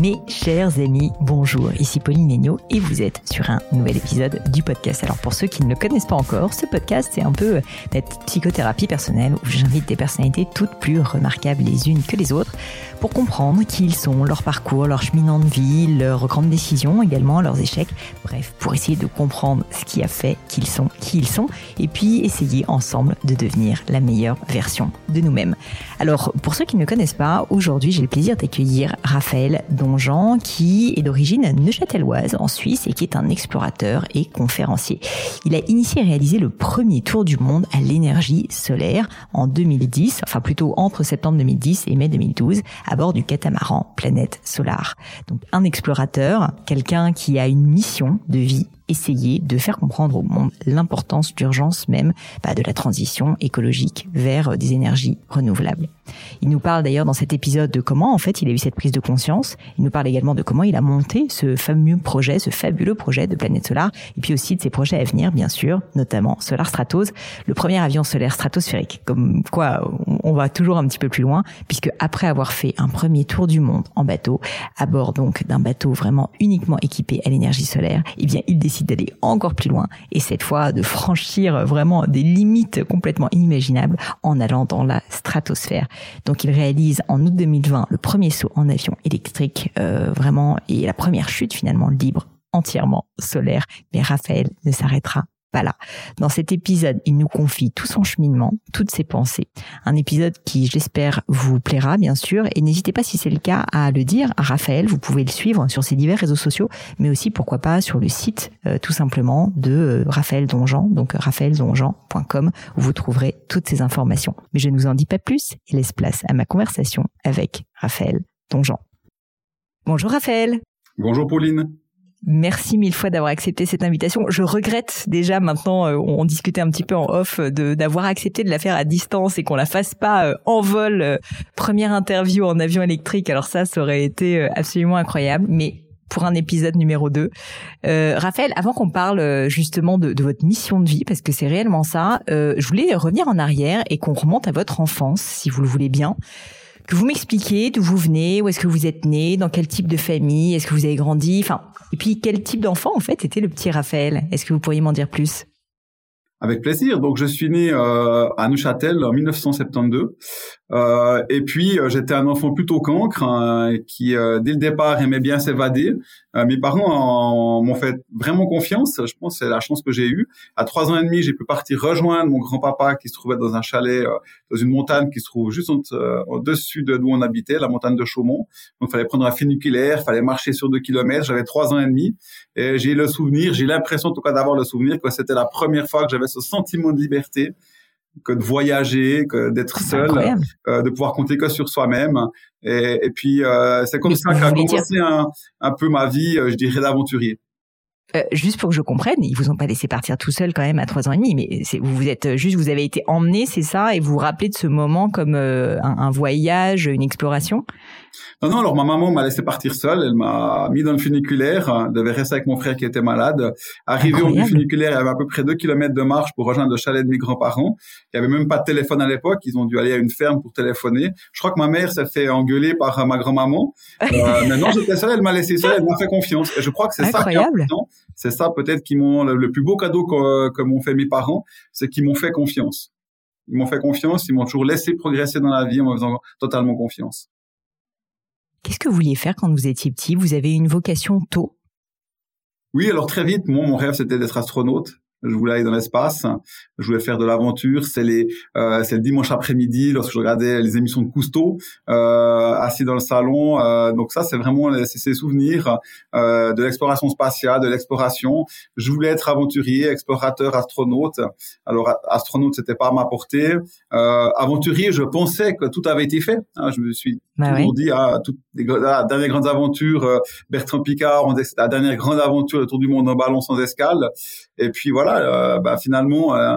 Mes chers amis, bonjour, ici Pauline Legnaud et vous êtes sur un nouvel épisode du podcast. Alors pour ceux qui ne le connaissent pas encore, ce podcast c'est un peu cette psychothérapie personnelle où j'invite des personnalités toutes plus remarquables les unes que les autres pour comprendre qui ils sont, leur parcours, leur cheminant de vie, leurs grandes décisions également, leurs échecs, bref, pour essayer de comprendre ce qui a fait qu'ils sont qui ils sont et puis essayer ensemble de devenir la meilleure version de nous-mêmes. Alors pour ceux qui ne connaissent pas, aujourd'hui j'ai le plaisir d'accueillir Raphaël Donjean, qui est d'origine neuchâteloise en Suisse et qui est un explorateur et conférencier. Il a initié et réalisé le premier tour du monde à l'énergie solaire en 2010, enfin plutôt entre septembre 2010 et mai 2012, à bord du catamaran Planète Solar. Donc un explorateur, quelqu'un qui a une mission de vie essayer de faire comprendre au monde l'importance d'urgence même bah, de la transition écologique vers des énergies renouvelables. Il nous parle d'ailleurs dans cet épisode de comment en fait il a eu cette prise de conscience. Il nous parle également de comment il a monté ce fameux projet, ce fabuleux projet de planète solaire, et puis aussi de ses projets à venir, bien sûr, notamment Solar Stratos, le premier avion solaire stratosphérique. Comme quoi, on va toujours un petit peu plus loin, puisque après avoir fait un premier tour du monde en bateau, à bord donc d'un bateau vraiment uniquement équipé à l'énergie solaire, eh bien il décide d'aller encore plus loin et cette fois de franchir vraiment des limites complètement inimaginables en allant dans la stratosphère. Donc il réalise en août 2020 le premier saut en avion électrique euh, vraiment et la première chute finalement libre entièrement solaire. Mais Raphaël ne s'arrêtera voilà. Dans cet épisode, il nous confie tout son cheminement, toutes ses pensées. Un épisode qui, j'espère, vous plaira, bien sûr. Et n'hésitez pas, si c'est le cas, à le dire à Raphaël. Vous pouvez le suivre sur ses divers réseaux sociaux, mais aussi, pourquoi pas, sur le site, euh, tout simplement, de euh, Raphaël Donjean, donc raphaëldonjean.com, où vous trouverez toutes ces informations. Mais je ne vous en dis pas plus et laisse place à ma conversation avec Raphaël Donjean. Bonjour Raphaël. Bonjour Pauline. Merci mille fois d'avoir accepté cette invitation. Je regrette déjà maintenant, euh, on discutait un petit peu en off, de d'avoir accepté de la faire à distance et qu'on la fasse pas euh, en vol. Euh, première interview en avion électrique. Alors ça, ça aurait été absolument incroyable. Mais pour un épisode numéro 2. Raphaël, avant qu'on parle justement de, de, votre mission de vie, parce que c'est réellement ça, je voulais revenir en arrière et qu'on remonte à votre enfance, si vous le voulez bien que vous m'expliquiez d'où vous venez, où est-ce que vous êtes né, dans quel type de famille, est-ce que vous avez grandi, enfin, et puis quel type d'enfant en fait était le petit Raphaël? Est-ce que vous pourriez m'en dire plus? Avec plaisir. Donc, je suis né euh, à Neuchâtel en 1972. Euh, et puis, euh, j'étais un enfant plutôt cancre hein, qui, euh, dès le départ, aimait bien s'évader. Mes parents m'ont fait vraiment confiance. Je pense c'est la chance que j'ai eue. À trois ans et demi, j'ai pu partir rejoindre mon grand-papa qui se trouvait dans un chalet dans une montagne qui se trouve juste au-dessus de d'où on habitait, la montagne de Chaumont. Donc, fallait prendre un funiculaire, fallait marcher sur deux kilomètres. J'avais trois ans et demi. Et j'ai le souvenir, j'ai l'impression en tout cas d'avoir le souvenir que c'était la première fois que j'avais ce sentiment de liberté que de voyager, que d'être seul, euh, de pouvoir compter que sur soi-même. Et, et, puis euh, c'est comme ça qu'a commencé un, un, peu ma vie, euh, je dirais, d'aventurier. Euh, juste pour que je comprenne, ils vous ont pas laissé partir tout seul quand même à trois ans et demi, mais vous vous êtes juste, vous avez été emmené, c'est ça, et vous vous rappelez de ce moment comme un, un, voyage, une exploration? Non, non, alors ma maman m'a laissé partir seule, elle m'a mis dans le funiculaire, je devais rester avec mon frère qui était malade. Arrivé au funiculaire, il y avait à peu près deux kilomètres de marche pour rejoindre le chalet de mes grands-parents. Il y avait même pas de téléphone à l'époque, ils ont dû aller à une ferme pour téléphoner. Je crois que ma mère s'est fait engueuler par ma grand-maman. Euh, mais non, j'étais seule, elle m'a laissé seule, elle m'a fait confiance. Et je crois que c'est ça qui C'est ça peut-être qui m'ont, le, plus beau cadeau que, que m'ont fait mes parents, c'est qu'ils m'ont fait confiance. Ils m'ont fait confiance, ils m'ont toujours laissé progresser dans la vie en me faisant totalement confiance. Qu'est-ce que vous vouliez faire quand vous étiez petit? Vous avez une vocation tôt? Oui, alors très vite, moi, mon rêve, c'était d'être astronaute je voulais aller dans l'espace, je voulais faire de l'aventure. C'est les, euh, c'est le dimanche après-midi lorsque je regardais les émissions de Cousteau, euh, assis dans le salon. Euh, donc ça, c'est vraiment ces souvenirs euh, de l'exploration spatiale, de l'exploration. Je voulais être aventurier, explorateur, astronaute. Alors astronaute, c'était pas à ma portée. Euh, aventurier, je pensais que tout avait été fait. Hein, je me suis bah toujours dit, ah, toutes les, la dernière grande aventure, euh, Bertrand Picard, on la dernière grande aventure, le tour du monde en ballon sans escale. Et puis voilà euh, bah, finalement, euh,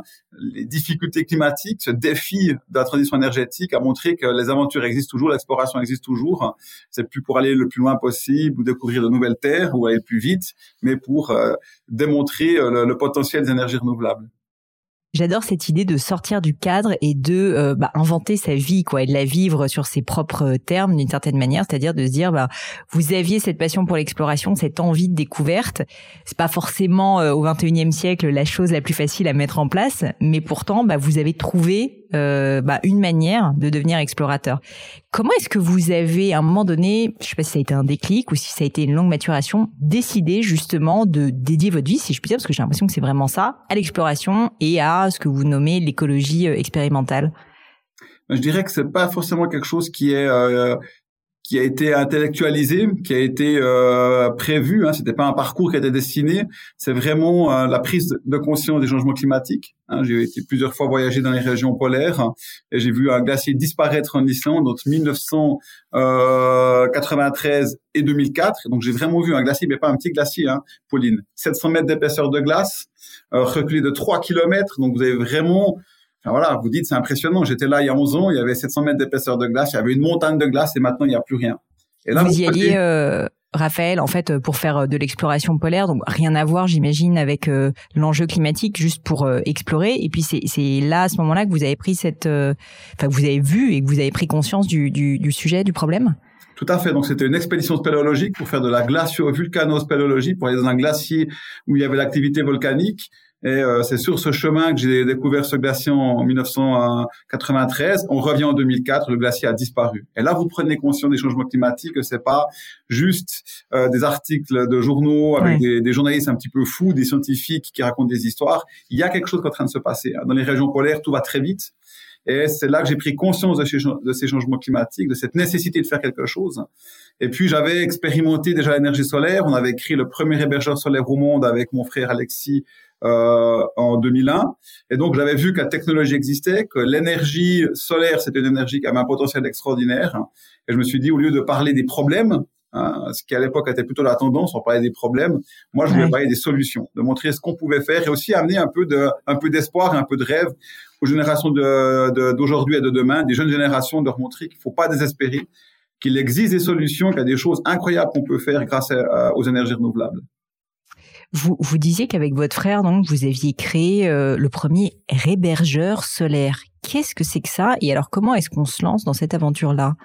les difficultés climatiques, ce défi de la transition énergétique a montré que les aventures existent toujours, l'exploration existe toujours. C'est plus pour aller le plus loin possible ou découvrir de nouvelles terres ou aller plus vite, mais pour euh, démontrer le potentiel des énergies renouvelables. J'adore cette idée de sortir du cadre et de euh, bah, inventer sa vie, quoi, et de la vivre sur ses propres termes d'une certaine manière, c'est-à-dire de se dire, bah, vous aviez cette passion pour l'exploration, cette envie de découverte. C'est pas forcément euh, au 21e siècle la chose la plus facile à mettre en place, mais pourtant, bah, vous avez trouvé euh, bah, une manière de devenir explorateur. Comment est-ce que vous avez, à un moment donné, je sais pas si ça a été un déclic ou si ça a été une longue maturation, décidé justement de dédier votre vie, si je puis dire, parce que j'ai l'impression que c'est vraiment ça, à l'exploration et à ce que vous nommez l'écologie euh, expérimentale? Je dirais que c'est pas forcément quelque chose qui est euh, qui a été intellectualisé, qui a été euh, prévu. Hein, C'était pas un parcours qui a été destiné. C'est vraiment euh, la prise de conscience des changements climatiques. Hein, j'ai été plusieurs fois voyager dans les régions polaires et j'ai vu un glacier disparaître en Islande entre 1993 et 2004. Donc j'ai vraiment vu un glacier, mais pas un petit glacier, hein, Pauline. 700 mètres d'épaisseur de glace, euh, reculé de 3 kilomètres. Donc vous avez vraiment voilà, vous dites, c'est impressionnant. J'étais là il y a 11 ans, il y avait 700 mètres d'épaisseur de glace, il y avait une montagne de glace et maintenant il n'y a plus rien. Et là, vous, y alliez, euh, Raphaël, en fait, pour faire euh, de l'exploration polaire, donc rien à voir, j'imagine, avec euh, l'enjeu climatique, juste pour explorer. Et puis c'est là, à ce moment-là, que vous avez pris cette, enfin, que vous avez vu et que vous avez pris conscience du, du, du sujet, du problème? Tout à fait. Donc c'était une expédition spéléologique pour faire de la glacio-vulcanospéléologie, pour aller dans un glacier où il y avait l'activité volcanique et euh, c'est sur ce chemin que j'ai découvert ce glacier en 1993. On revient en 2004, le glacier a disparu. Et là, vous prenez conscience des changements climatiques, c'est pas juste euh, des articles de journaux avec des, des, journalistes un petit peu fous, des scientifiques qui racontent des histoires. Il y a quelque chose qui est en train de se passer. Dans les régions polaires, tout va très vite. Et c'est là que j'ai pris conscience de ces, de ces, changements climatiques, de cette nécessité de faire quelque chose. Et puis j'avais expérimenté déjà l'énergie solaire. On avait créé le premier hébergeur solaire au monde avec mon frère Alexis euh, en 2001. Et donc, j'avais vu que la technologie existait, que l'énergie solaire, c'était une énergie qui avait un potentiel extraordinaire. Et je me suis dit, au lieu de parler des problèmes, hein, ce qui à l'époque était plutôt la tendance, on parlait des problèmes, moi, je voulais parler des solutions, de montrer ce qu'on pouvait faire et aussi amener un peu de, un peu d'espoir et un peu de rêve aux générations d'aujourd'hui de, et de demain, des jeunes générations, de leur montrer qu'il ne faut pas désespérer, qu'il existe des solutions, qu'il y a des choses incroyables qu'on peut faire grâce aux énergies renouvelables. Vous, vous disiez qu'avec votre frère, donc, vous aviez créé euh, le premier rébergeur solaire. Qu'est-ce que c'est que ça? Et alors, comment est-ce qu'on se lance dans cette aventure-là?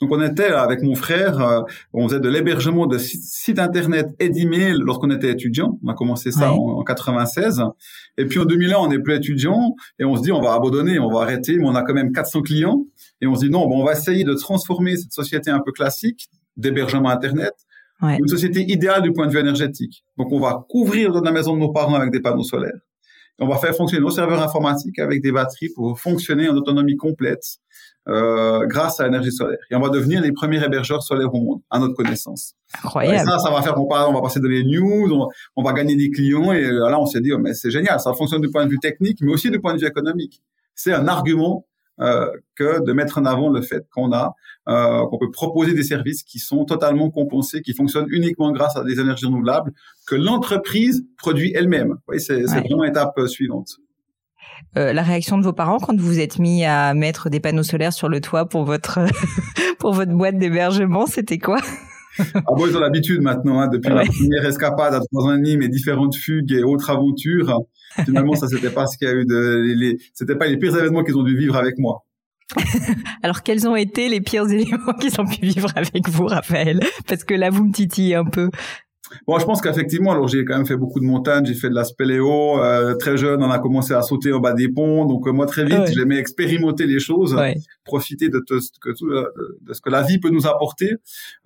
Donc on était avec mon frère, euh, on faisait de l'hébergement de sites internet et d'emails lorsqu'on était étudiant. On a commencé ça en, 96. Et puis en 2001, on n'est plus étudiant et on se dit on va abandonner, on va arrêter, mais on a quand même 400 clients. Et on se dit non, bon, on va essayer de transformer cette société un peu classique d'hébergement internet une société idéale du point de vue énergétique. Donc, on va couvrir la maison de nos parents avec des panneaux solaires. on va faire fonctionner nos serveurs informatiques avec des batteries pour fonctionner en autonomie complète euh, grâce à l'énergie solaire. Et on va devenir les premiers hébergeurs solaires au monde, à notre connaissance. Incroyable. Et ça, ça va faire qu'on on va passer dans les news, on, va gagner des clients. Et là, on s'est dit, oh, mais c'est génial, ça fonctionne du point de vue technique, mais aussi du point de vue économique. C'est un argument que de mettre en avant le fait qu'on a euh, qu'on peut proposer des services qui sont totalement compensés, qui fonctionnent uniquement grâce à des énergies renouvelables que l'entreprise produit elle-même. Oui, c'est vraiment l'étape euh, suivante. la réaction de vos parents quand vous vous êtes mis à mettre des panneaux solaires sur le toit pour votre pour votre boîte d'hébergement, c'était quoi? Ah bon, ils ont l'habitude maintenant, hein, depuis ma première escapade à trois ans et demi, mes différentes fugues et autres aventures. Finalement, ça c'était pas ce qu'il y a eu de, les, c'était pas les pires événements qu'ils ont dû vivre avec moi. Alors, quels ont été les pires éléments qu'ils ont pu vivre avec vous, Raphaël? Parce que là, vous me titillez un peu. Bon, je pense qu'effectivement, alors j'ai quand même fait beaucoup de montagnes, j'ai fait de la spéléo. Euh, très jeune, on a commencé à sauter en bas des ponts. Donc euh, moi, très vite, j'aimais expérimenter les choses, profiter de, de, de, ce que la vie peut nous apporter.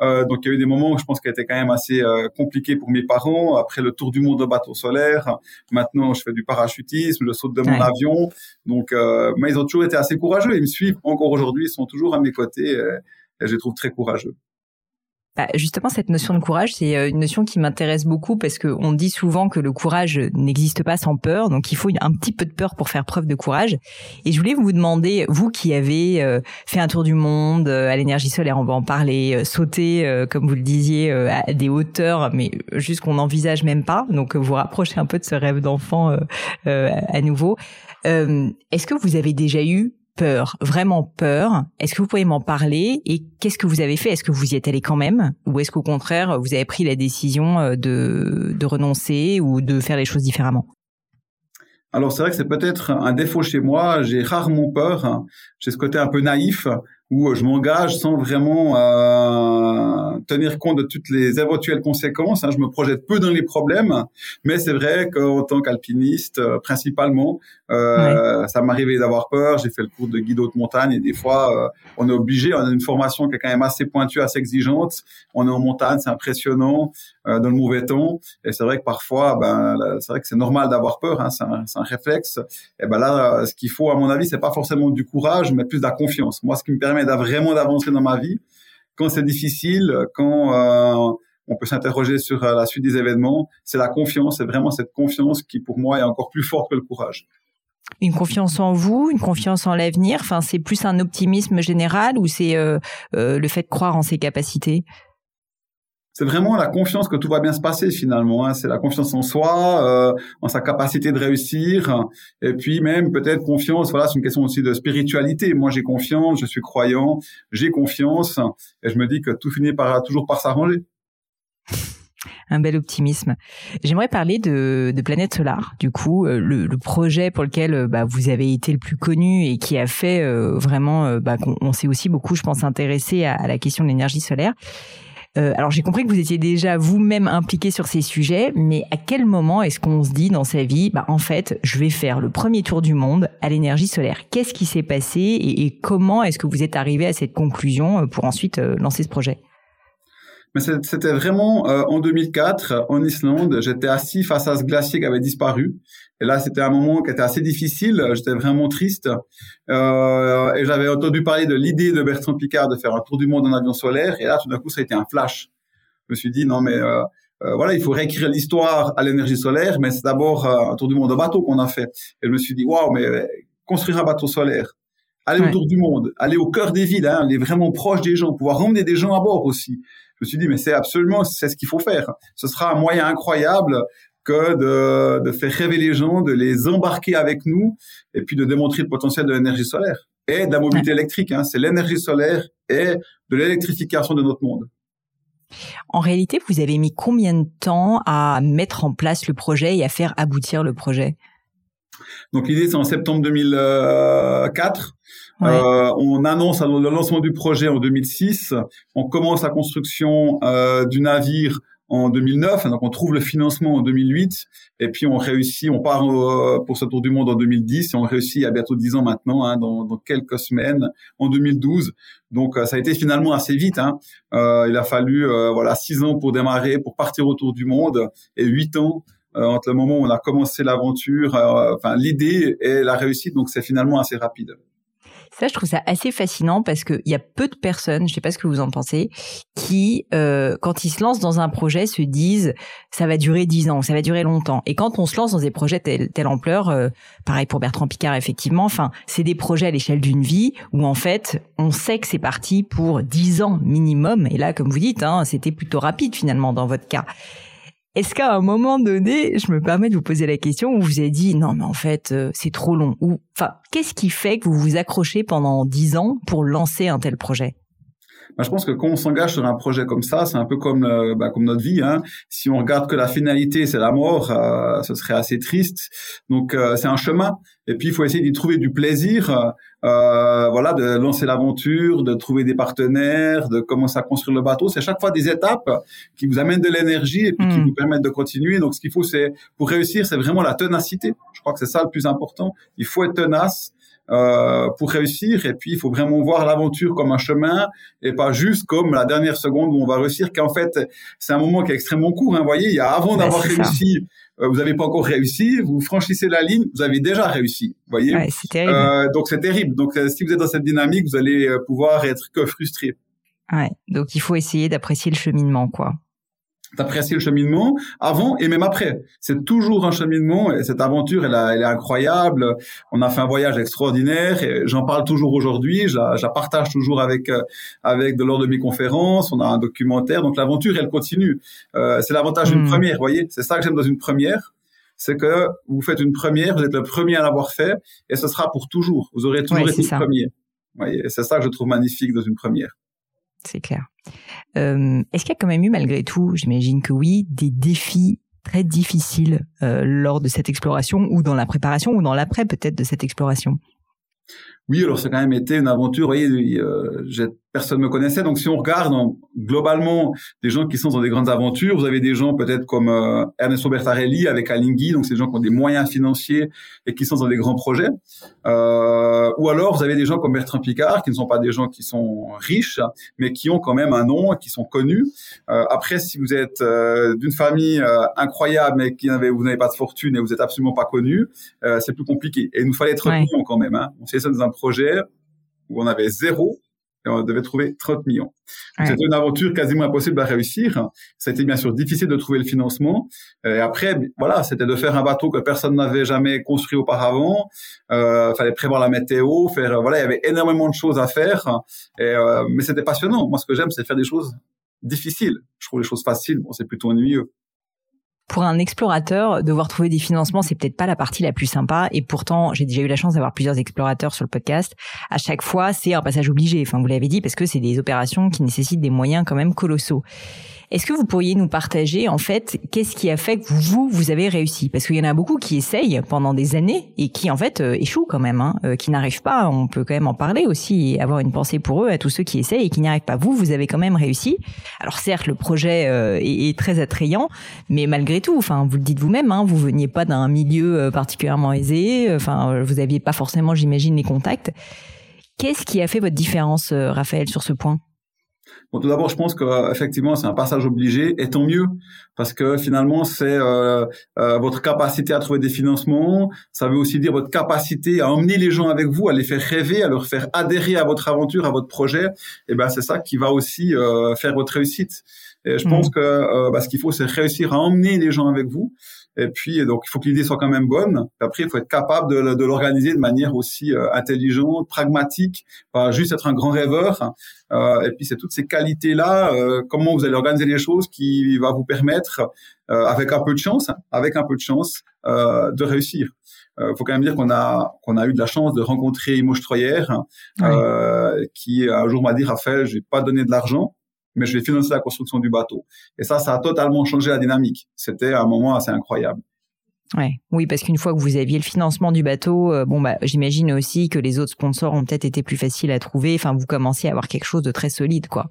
Euh, donc il y a eu des moments où je pense qu'elle était quand même assez euh, compliqué pour mes parents. Après le tour du monde de bateau solaire, maintenant je fais du parachutisme, je saute de mon avion. Donc, euh, mais ils ont toujours été assez courageux. Ils me suivent encore aujourd'hui, ils sont toujours à mes côtés. et je les trouve très courageux. Bah, justement, cette notion de courage, c'est euh, une notion qui m'intéresse beaucoup parce qu'on dit souvent que le courage n'existe pas sans peur, donc il faut un petit peu de peur pour faire preuve de courage. Et je voulais vous demander, vous qui avez euh, fait un tour du monde euh, à l'énergie solaire, on va en parler, sauter, comme vous le disiez, à des hauteurs, mais juste qu'on n'envisage même pas, donc vous rapprochez un peu de ce rêve d'enfant à nouveau. Est-ce que vous avez déjà eu peur, vraiment peur. Est-ce que vous pouvez m'en parler et qu'est-ce que vous avez fait? Est-ce que vous y êtes allé quand même? Ou est-ce qu'au contraire vous avez pris la décision euh, de, de renoncer ou de faire les choses différemment? Alors c'est vrai que c'est peut-être un défaut chez moi. J'ai rarement peur. J'ai ce côté un peu naïf où je m'engage sans vraiment euh, tenir compte de toutes les éventuelles conséquences. Hein. Je me projette peu dans les problèmes, mais c'est vrai qu'en tant qu'alpiniste, euh, principalement, euh, ça m'arrivait d'avoir peur. J'ai fait le cours de guide haute montagne et des fois, euh, on est obligé. On a une formation qui est quand même assez pointue, assez exigeante. On est en montagne, c'est impressionnant euh, dans le mauvais temps. Et c'est vrai que parfois, ben, c'est vrai que c'est normal d'avoir peur. Hein, c'est un, un, réflexe. Et ben là, ce qu'il faut, à mon avis, c'est pas forcément du courage, mais plus de la confiance. Moi, ce qui me permet vraiment d'avancer dans ma vie. Quand c'est difficile, quand euh, on peut s'interroger sur euh, la suite des événements, c'est la confiance, c'est vraiment cette confiance qui pour moi est encore plus forte que le courage. Une confiance en vous, une confiance en l'avenir. Enfin, c'est plus un optimisme général ou c'est euh, le fait de croire en ses capacités? C'est vraiment la confiance que tout va bien se passer finalement. Hein. C'est la confiance en soi, euh, en sa capacité de réussir, et puis même peut-être confiance. Voilà, c'est une question aussi de spiritualité. Moi, j'ai confiance, je suis croyant, j'ai confiance, et je me dis que tout finit par toujours par s'arranger. Un bel optimisme. J'aimerais parler de, de Planète Solar, du coup, euh, le, le, projet pour lequel euh, bah, vous avez été le plus connu et qui a fait euh, vraiment bah, qu'on s'est aussi beaucoup, je pense, intéressé à, à la question de l'énergie solaire. Euh, alors j'ai compris que vous étiez déjà vous-même impliqué sur ces sujets, mais à quel moment est-ce qu'on se dit dans sa vie, bah en fait, je vais faire le premier tour du monde à l'énergie solaire? Qu'est-ce qui s'est passé et, et comment est-ce que vous êtes arrivé à cette conclusion euh, pour ensuite euh, lancer ce projet? Mais c'était vraiment euh, en 2004 en Islande. J'étais assis face à ce glacier qui avait disparu. Et là, c'était un moment qui était assez difficile. J'étais vraiment triste. Euh, et j'avais entendu parler de l'idée de Bertrand Picard de faire un tour du monde en avion solaire. Et là, tout d'un coup, ça a été un flash. Je me suis dit, non, mais euh, euh voilà, il faut réécrire l'histoire à l'énergie solaire, mais c'est d'abord un tour du monde en bateau qu'on a fait. Et je me suis dit, waouh, mais construire un bateau solaire, aller autour du monde, aller au cœur des villes, hein, aller vraiment proche des gens, pouvoir emmener des gens à bord aussi me suis dit, mais c'est absolument, c'est ce qu'il faut faire. Ce sera un moyen incroyable que de, de faire rêver les gens, de les embarquer avec nous et puis de démontrer le potentiel de l'énergie solaire et de la mobilité électrique. Hein. C'est l'énergie solaire et de l'électrification de notre monde. En réalité, vous avez mis combien de temps à mettre en place le projet et à faire aboutir le projet? Donc l'idée, c'est en septembre 2004. Euh, on annonce le lancement du projet en 2006. On commence la construction euh, du navire en 2009. Donc on trouve le financement en 2008. Et puis on réussit, on part euh, pour ce tour du monde en 2010 et on réussit à bientôt 10 ans maintenant, hein, dans, quelques semaines, en 2012. Donc ça a été finalement assez vite. Hein. il a fallu voilà six ans pour démarrer, pour partir autour du monde et huit ans entre le moment où on a commencé l'aventure, enfin l'idée et la réussite. Donc c'est finalement assez rapide. Ça, je trouve ça assez fascinant parce qu'il y a peu de personnes, je sais pas ce que vous en pensez, qui, euh, quand ils se lancent dans un projet, se disent ça va durer dix ans, ça va durer longtemps. Et quand on se lance dans des projets telle, telle ampleur, euh, pareil pour Bertrand Picard, effectivement, enfin, c'est des projets à l'échelle d'une vie où en fait, on sait que c'est parti pour dix ans minimum. Et là, comme vous dites, hein, c'était plutôt rapide finalement dans votre cas. Est-ce qu'à un moment donné, je me permets de vous poser la question, où vous avez dit non mais en fait euh, c'est trop long ou enfin qu'est-ce qui fait que vous vous accrochez pendant dix ans pour lancer un tel projet? Bah, je pense que quand on s'engage sur un projet comme ça, c'est un peu comme euh, bah, comme notre vie. Hein. Si on regarde que la finalité, c'est la mort, euh, ce serait assez triste. Donc euh, c'est un chemin. Et puis il faut essayer d'y trouver du plaisir. Euh, voilà, de lancer l'aventure, de trouver des partenaires, de commencer à construire le bateau. C'est chaque fois des étapes qui vous amènent de l'énergie et puis qui hmm. vous permettent de continuer. Donc ce qu'il faut, c'est pour réussir, c'est vraiment la ténacité. Je crois que c'est ça le plus important. Il faut être tenace. Euh, pour réussir. Et puis, il faut vraiment voir l'aventure comme un chemin et pas juste comme la dernière seconde où on va réussir, qu'en fait, c'est un moment qui est extrêmement court. Hein. Vous voyez, il y a avant d'avoir réussi, euh, vous n'avez pas encore réussi, vous franchissez la ligne, vous avez déjà réussi. Vous voyez, ouais, euh, donc c'est terrible. Donc, si vous êtes dans cette dynamique, vous allez pouvoir être que frustré. Ouais, donc il faut essayer d'apprécier le cheminement, quoi d'apprécier le cheminement avant et même après. C'est toujours un cheminement et cette aventure, elle, elle, est incroyable. On a fait un voyage extraordinaire et j'en parle toujours aujourd'hui. Je, la, partage toujours avec euh, avec de lors de mes conférences. On a un documentaire, donc l'aventure, elle continue. Euh, c'est l'avantage d'une hmm. première, voyez? C'est ça que j'aime dans une première. C'est que vous faites une première, vous êtes le premier à l'avoir fait et ce sera pour toujours. Vous aurez toujours été le premier. Voyez, c'est ça que je trouve magnifique dans une première. C'est clair. Euh, est-ce qu'il y a quand même eu, malgré tout, j'imagine que oui, des défis très difficiles euh, lors de cette exploration ou dans la préparation ou dans l'après peut-être de cette exploration? Oui, alors ça a quand même été une aventure. Vous voyez, euh, personne me connaissait. Donc si on regarde globalement des gens qui sont dans des grandes aventures, vous avez des gens peut-être comme euh, Ernesto Bertarelli avec Alinghi, donc c'est des gens qui ont des moyens financiers et qui sont dans des grands projets. Euh, ou alors vous avez des gens comme Bertrand Picard qui ne sont pas des gens qui sont riches, mais qui ont quand même un nom, qui sont connus. Euh, après, si vous êtes euh, d'une famille incroyable mais qui n'avez vous n'avez pas de fortune et vous êtes absolument pas connu, c'est plus compliqué. Et il nous fallait être ouais. quand même. Hein. On s'est ça dans un projet où on avait zéro et on devait trouver 30 millions. C'était une aventure quasiment impossible à réussir. Ça a été bien sûr difficile de trouver le financement. Et après, voilà, c'était de faire un bateau que personne n'avait jamais construit auparavant. Euh, fallait prévoir la météo, faire voilà, il y avait énormément de choses à faire. Et, euh, mais c'était passionnant. Moi, ce que j'aime, c'est faire des choses difficiles. Je trouve les choses faciles, bon, c'est plutôt ennuyeux pour un explorateur, devoir trouver des financements, c'est peut-être pas la partie la plus sympa. Et pourtant, j'ai déjà eu la chance d'avoir plusieurs explorateurs sur le podcast. À chaque fois, c'est un passage obligé. Enfin, vous l'avez dit, parce que c'est des opérations qui nécessitent des moyens quand même colossaux. Est-ce que vous pourriez nous partager, en fait, qu'est-ce qui a fait que vous, vous avez réussi? Parce qu'il y en a beaucoup qui essayent pendant des années et qui, en fait, euh, échouent quand même, hein, euh, qui n'arrivent pas. On peut quand même en parler aussi et avoir une pensée pour eux, à tous ceux qui essayent et qui n'y arrivent pas. Vous, vous avez quand même réussi. Alors certes, le projet euh, est, est, très attrayant, mais malgré tout, enfin, vous le dites vous-même, hein, vous veniez pas d'un milieu particulièrement aisé. Enfin, vous aviez pas forcément, j'imagine, les contacts. Qu'est-ce qui a fait votre différence, Raphaël, sur ce point? Tout d'abord, je pense que effectivement, c'est un passage obligé, et tant mieux, parce que finalement, c'est euh, euh, votre capacité à trouver des financements. Ça veut aussi dire votre capacité à emmener les gens avec vous, à les faire rêver, à leur faire adhérer à votre aventure, à votre projet. Et ben, c'est ça qui va aussi euh, faire votre réussite. Et je pense mmh. que euh, bah, ce qu'il faut, c'est réussir à emmener les gens avec vous. Et puis, donc, il faut que l'idée soit quand même bonne. Après, il faut être capable de, de l'organiser de manière aussi euh, intelligente, pragmatique, pas juste être un grand rêveur. Euh, et puis, c'est toutes ces qualités-là, euh, comment vous allez organiser les choses qui va vous permettre, euh, avec un peu de chance, avec un peu de chance, euh, de réussir. Il faut quand même dire qu'on a qu'on a eu de la chance de rencontrer Imo Stroyer, qui un jour m'a dit Raphaël, je vais pas donner de l'argent, mais je vais financer la construction du bateau. Et ça, ça a totalement changé la dynamique. C'était un moment assez incroyable. Oui, parce qu'une fois que vous aviez le financement du bateau, euh, bon bah j'imagine aussi que les autres sponsors ont peut-être été plus faciles à trouver. Enfin, vous commenciez à avoir quelque chose de très solide, quoi.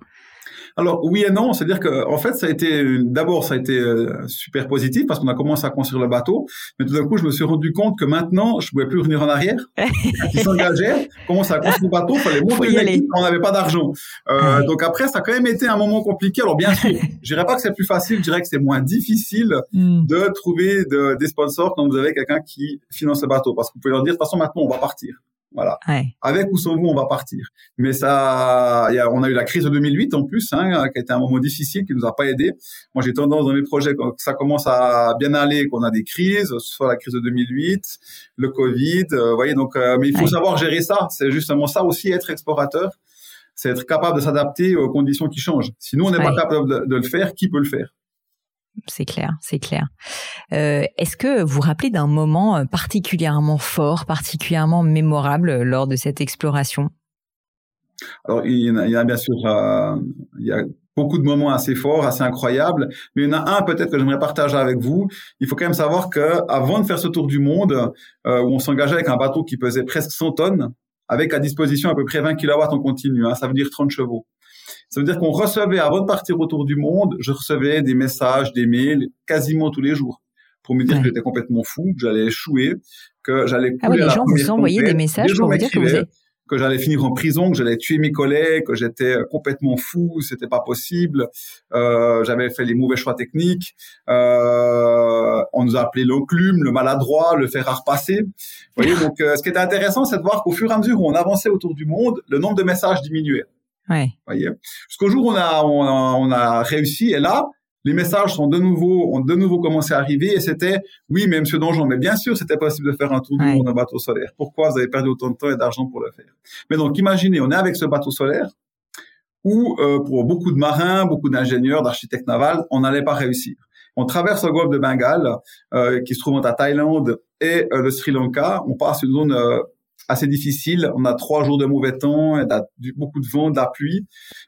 Alors oui et non, c'est-à-dire que en fait ça a été d'abord ça a été euh, super positif parce qu'on a commencé à construire le bateau, mais tout d'un coup je me suis rendu compte que maintenant je pouvais plus revenir en arrière. Qui s'engageait, commence à construire le bateau, fallait monter on n'avait pas d'argent. Euh, donc après ça a quand même été un moment compliqué. Alors bien sûr, je dirais pas que c'est plus facile, je dirais que c'est moins difficile hmm. de trouver de, des sponsors quand vous avez quelqu'un qui finance le bateau parce que vous pouvez leur dire de toute façon maintenant on va partir. Voilà. Avec ou sans vous, on va partir. Mais ça, y a, on a eu la crise de 2008 en plus, hein, qui a été un moment difficile, qui nous a pas aidé. Moi, j'ai tendance dans mes projets quand ça commence à bien aller, qu'on a des crises, soit la crise de 2008, le Covid, euh, voyez. Donc, euh, mais il faut savoir gérer ça. C'est justement ça aussi, être explorateur, c'est être capable de s'adapter aux conditions qui changent. Si nous, on n'est pas capable de, de, le faire, qui peut le faire? C'est clair, c'est clair. Euh, est-ce que vous vous rappelez d'un moment particulièrement fort, particulièrement mémorable lors de cette exploration? Alors, il y, a, bien sûr, il y a beaucoup de moments assez forts, assez incroyables, mais il y en a un peut-être que j'aimerais partager avec vous. Il faut quand même savoir que avant de faire ce tour du monde, où on s'engageait avec un bateau qui pesait presque 100 tonnes, avec à disposition à peu près 20 kW en continu, hein, ça veut dire 30 chevaux. Ça veut dire qu'on recevait, avant de partir autour du monde, je recevais des messages, des mails, quasiment tous les jours, pour me dire que j'étais complètement fou, que j'allais échouer, que j'allais Ah oui, les gens vous envoyaient des messages pour vous dire que vous êtes que j'allais finir en prison, que j'allais tuer mes collègues, que j'étais complètement fou, c'était pas possible. Euh, j'avais fait les mauvais choix techniques. Euh, on nous a appelé l'enclume, le maladroit, le fer à repasser. Vous voyez, donc euh, ce qui était intéressant, c'est de voir qu'au fur et à mesure où on avançait autour du monde, le nombre de messages diminuait. Ouais. Voyez, jusqu'au jour où on a, on a on a réussi, et là, les messages sont de nouveau, ont de nouveau commencé à arriver et c'était, oui, mais monsieur Donjon, mais bien sûr, c'était possible de faire un tour du monde en bateau solaire. Pourquoi vous avez perdu autant de temps et d'argent pour le faire? Mais donc, imaginez, on est avec ce bateau solaire où, euh, pour beaucoup de marins, beaucoup d'ingénieurs, d'architectes navals, on n'allait pas réussir. On traverse le golfe de Bengale, euh, qui se trouve entre Thaïlande et euh, le Sri Lanka. On passe une zone assez difficile. On a trois jours de mauvais temps, et beaucoup de vent, de la pluie.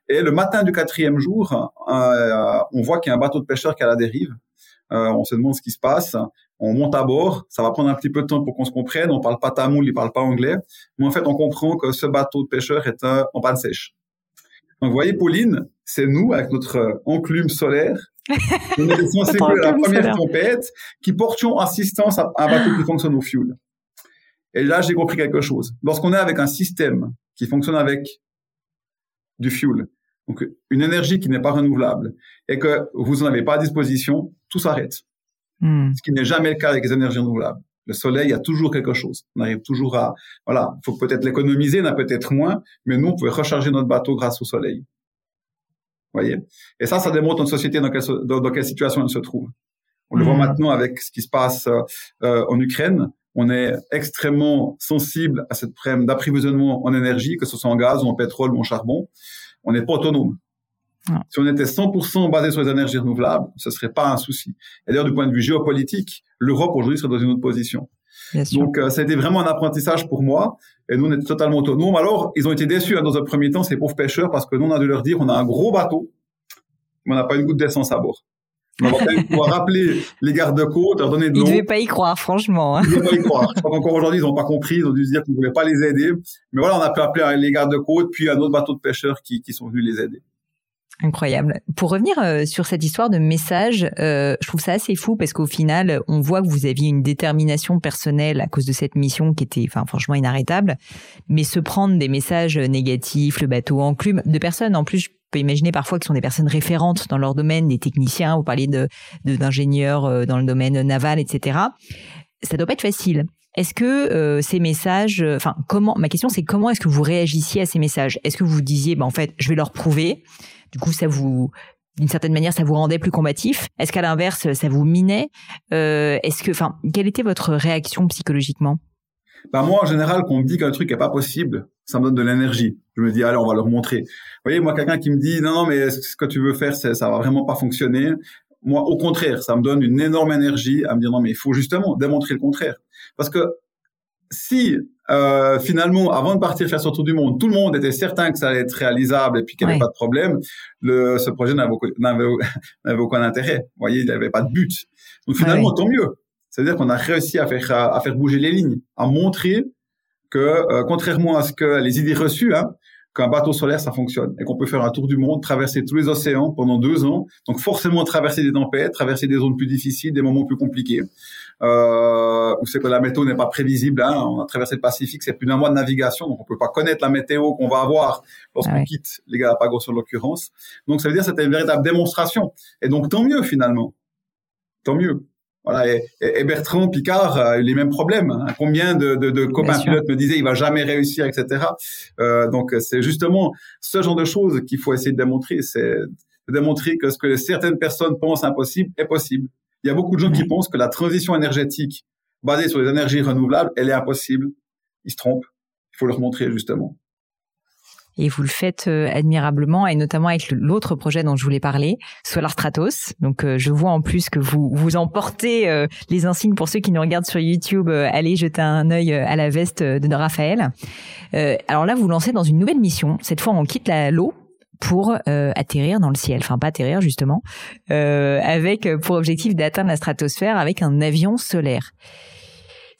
Et le matin du quatrième jour, euh, on voit qu'il y a un bateau de pêcheur qui est à la dérive. Euh, on se demande ce qui se passe. On monte à bord. Ça va prendre un petit peu de temps pour qu'on se comprenne. On parle pas tamoul, il parle pas anglais. Mais en fait, on comprend que ce bateau de pêcheur est en panne sèche. Donc, vous voyez, Pauline, c'est nous avec notre enclume solaire. On est à la première tempête qui portions assistance à un bateau qui fonctionne au fuel. Et là, j'ai compris quelque chose. Lorsqu'on est avec un système qui fonctionne avec du fuel, donc une énergie qui n'est pas renouvelable, et que vous n'en avez pas à disposition, tout s'arrête. Hmm. Ce qui n'est jamais le cas avec les énergies renouvelables. Le soleil, il y a toujours quelque chose. On arrive toujours à, voilà, il faut peut-être l'économiser, on a peut-être moins, mais nous, on pouvait recharger notre bateau grâce au soleil. voyez? Et ça, ça démontre notre société dans quelle, dans, dans quelle situation elle se trouve. On le voit maintenant avec ce qui se passe euh, en Ukraine on est extrêmement sensible à cette problème d'approvisionnement en énergie, que ce soit en gaz ou en pétrole ou en charbon. On n'est pas autonome. Ah. Si on était 100% basé sur les énergies renouvelables, ce serait pas un souci. Et d'ailleurs, du point de vue géopolitique, l'Europe aujourd'hui serait dans une autre position. Bien sûr. Donc, euh, ça a été vraiment un apprentissage pour moi. Et nous, on était totalement autonomes. Alors, ils ont été déçus hein, dans un premier temps, ces pauvres pêcheurs, parce que nous, on a dû leur dire, on a un gros bateau, mais on n'a pas une goutte d'essence à bord. On va quand même pouvoir rappeler les gardes-côtes, leur donner de Ils l'eau. ne devaient pas y croire, franchement. hein. Ils ne devaient pas y croire. Je crois qu'encore aujourd'hui, ils n'ont pas compris. Ils ont dû se dire qu'on ne voulait pas les aider. Mais voilà, on a pu appeler les gardes-côtes, puis un autre bateau de pêcheurs qui, qui sont venus les aider. Incroyable. Pour revenir euh, sur cette histoire de message, euh, je trouve ça assez fou parce qu'au final, on voit que vous aviez une détermination personnelle à cause de cette mission qui était, enfin, franchement inarrêtable. Mais se prendre des messages négatifs, le bateau enclume, de personnes en plus, je peux imaginer parfois ce sont des personnes référentes dans leur domaine, des techniciens, vous parlez d'ingénieurs euh, dans le domaine naval, etc. Ça doit pas être facile. Est-ce que euh, ces messages, euh, enfin comment Ma question c'est comment est-ce que vous réagissiez à ces messages? Est-ce que vous vous disiez, bah, en fait, je vais leur prouver? Du coup, ça vous, d'une certaine manière, ça vous rendait plus combatif? Est-ce qu'à l'inverse, ça vous minait? Est-ce que, enfin, quelle était votre réaction psychologiquement? Bah, moi, en général, quand on me dit qu'un truc est pas possible, ça me donne de l'énergie. Je me dis, allez, on va leur montrer. Vous voyez, moi, quelqu'un qui me dit, non, non, mais ce que tu veux faire, ça va vraiment pas fonctionner. Moi, au contraire, ça me donne une énorme énergie à me dire, non, mais il faut justement démontrer le contraire. Parce que si euh, finalement, avant de partir faire ce tour du monde, tout le monde était certain que ça allait être réalisable et puis qu'il n'y avait Ouais. pas de problème, le, ce projet n'avait aucun, intérêt. Vous voyez, il n'avait pas de but. Donc finalement, Ouais. tant mieux. C'est-à-dire qu'on a réussi à faire à, faire bouger les lignes, à montrer que euh, contrairement à ce que les idées reçues, hein, qu'un bateau solaire ça fonctionne et qu'on peut faire un tour du monde, traverser tous les océans pendant deux ans, donc forcément traverser des tempêtes, traverser des zones plus difficiles, des moments plus compliqués, euh, où c'est que la météo n'est pas prévisible. Hein, on a traversé le Pacifique, c'est plus d'un mois de navigation, donc on peut pas connaître la météo qu'on va avoir lorsqu'on Ah ouais. quitte les Galapagos en l'occurrence. Donc ça veut dire que c'était une véritable démonstration. Et donc tant mieux finalement, tant mieux. Voilà, et, Bertrand Picard a eu les mêmes problèmes. hein. Combien de, de, de copains pilotes me disaient il va jamais réussir, etc. Euh, donc c'est justement ce genre de choses qu'il faut essayer de démontrer. C'est de démontrer que ce que certaines personnes pensent impossible est possible. Il y a beaucoup de gens qui Ouais. pensent que la transition énergétique basée sur les énergies renouvelables, elle est impossible. Ils se trompent. Il faut leur montrer justement. Et vous le faites euh, admirablement et notamment avec l'autre projet dont je voulais parler, Solar Stratos. Donc je vois en plus que vous vous emportez les insignes pour ceux qui nous regardent sur YouTube. allez jeter un œil à la veste de Raphaël. alors là, vous lancez dans une nouvelle mission. Cette fois, on quitte l'eau pour atterrir dans le ciel, enfin pas atterrir justement, avec pour objectif d'atteindre la stratosphère avec un avion solaire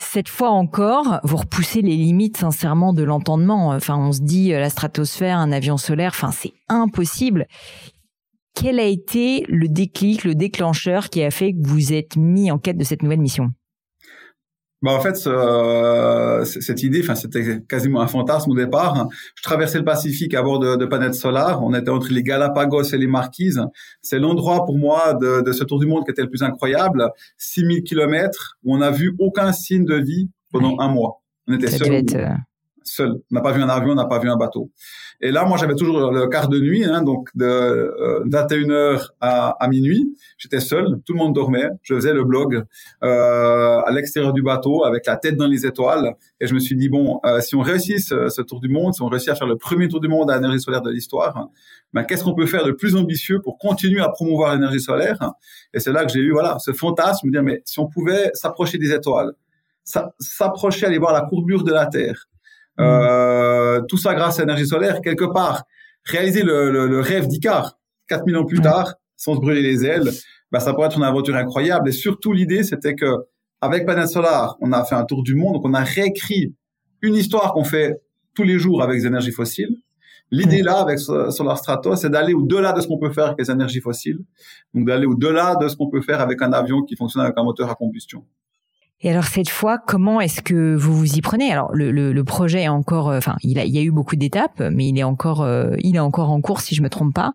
cette fois encore, vous repoussez les limites sincèrement de l'entendement. Enfin, on se dit euh, la stratosphère, un avion solaire, enfin c'est impossible. Quel a été le déclic, le déclencheur qui a fait que vous êtes mis en quête de cette nouvelle mission? Bah en fait, euh, cette idée, enfin c'était quasiment un fantasme au départ. Je traversais le Pacifique à bord de, de planètes solaires. On était entre les Galapagos et les Marquises. C'est l'endroit pour moi de, de, ce tour du monde qui était le plus incroyable. 6000 kilomètres où on n'a vu aucun signe de vie pendant un mois. On était seuls seul. On n'a pas vu un avion, on n'a pas vu un bateau. Et là, moi, j'avais toujours le quart de nuit, hein, donc de euh, 21h à, minuit. J'étais seul, tout le monde dormait. Je faisais le blog euh, à l'extérieur du bateau, avec la tête dans les étoiles. Et je me suis dit, bon, euh, si on réussit ce, tour du monde, si on réussit à faire le premier tour du monde à l'énergie solaire de l'histoire, ben, qu'est-ce qu'on peut faire de plus ambitieux pour continuer à promouvoir l'énergie solaire? Et c'est là que j'ai eu voilà ce fantasme de dire, mais si on pouvait s'approcher des étoiles, s'approcher, aller voir la courbure de la Terre, euh, tout ça grâce à l'énergie solaire, quelque part, réaliser le, le, le rêve d'Icar 4000 ans plus tard, sans se brûler les ailes, bah, ça pourrait être une aventure incroyable. Et surtout, l'idée, c'était que avec Panel Solar, on a fait un tour du monde, donc on a réécrit une histoire qu'on fait tous les jours avec les énergies fossiles. L'idée là, avec Solar Stratos, c'est d'aller au-delà de ce qu'on peut faire avec les énergies fossiles. Donc d'aller au-delà de ce qu'on peut faire avec un avion qui fonctionne avec un moteur à combustion. Et alors cette fois, comment est-ce que vous vous y prenez? Alors le, le, le, projet est encore, euh, enfin, il, a, il y a eu beaucoup d'étapes, mais il est encore, euh, il est encore en cours si je me trompe pas.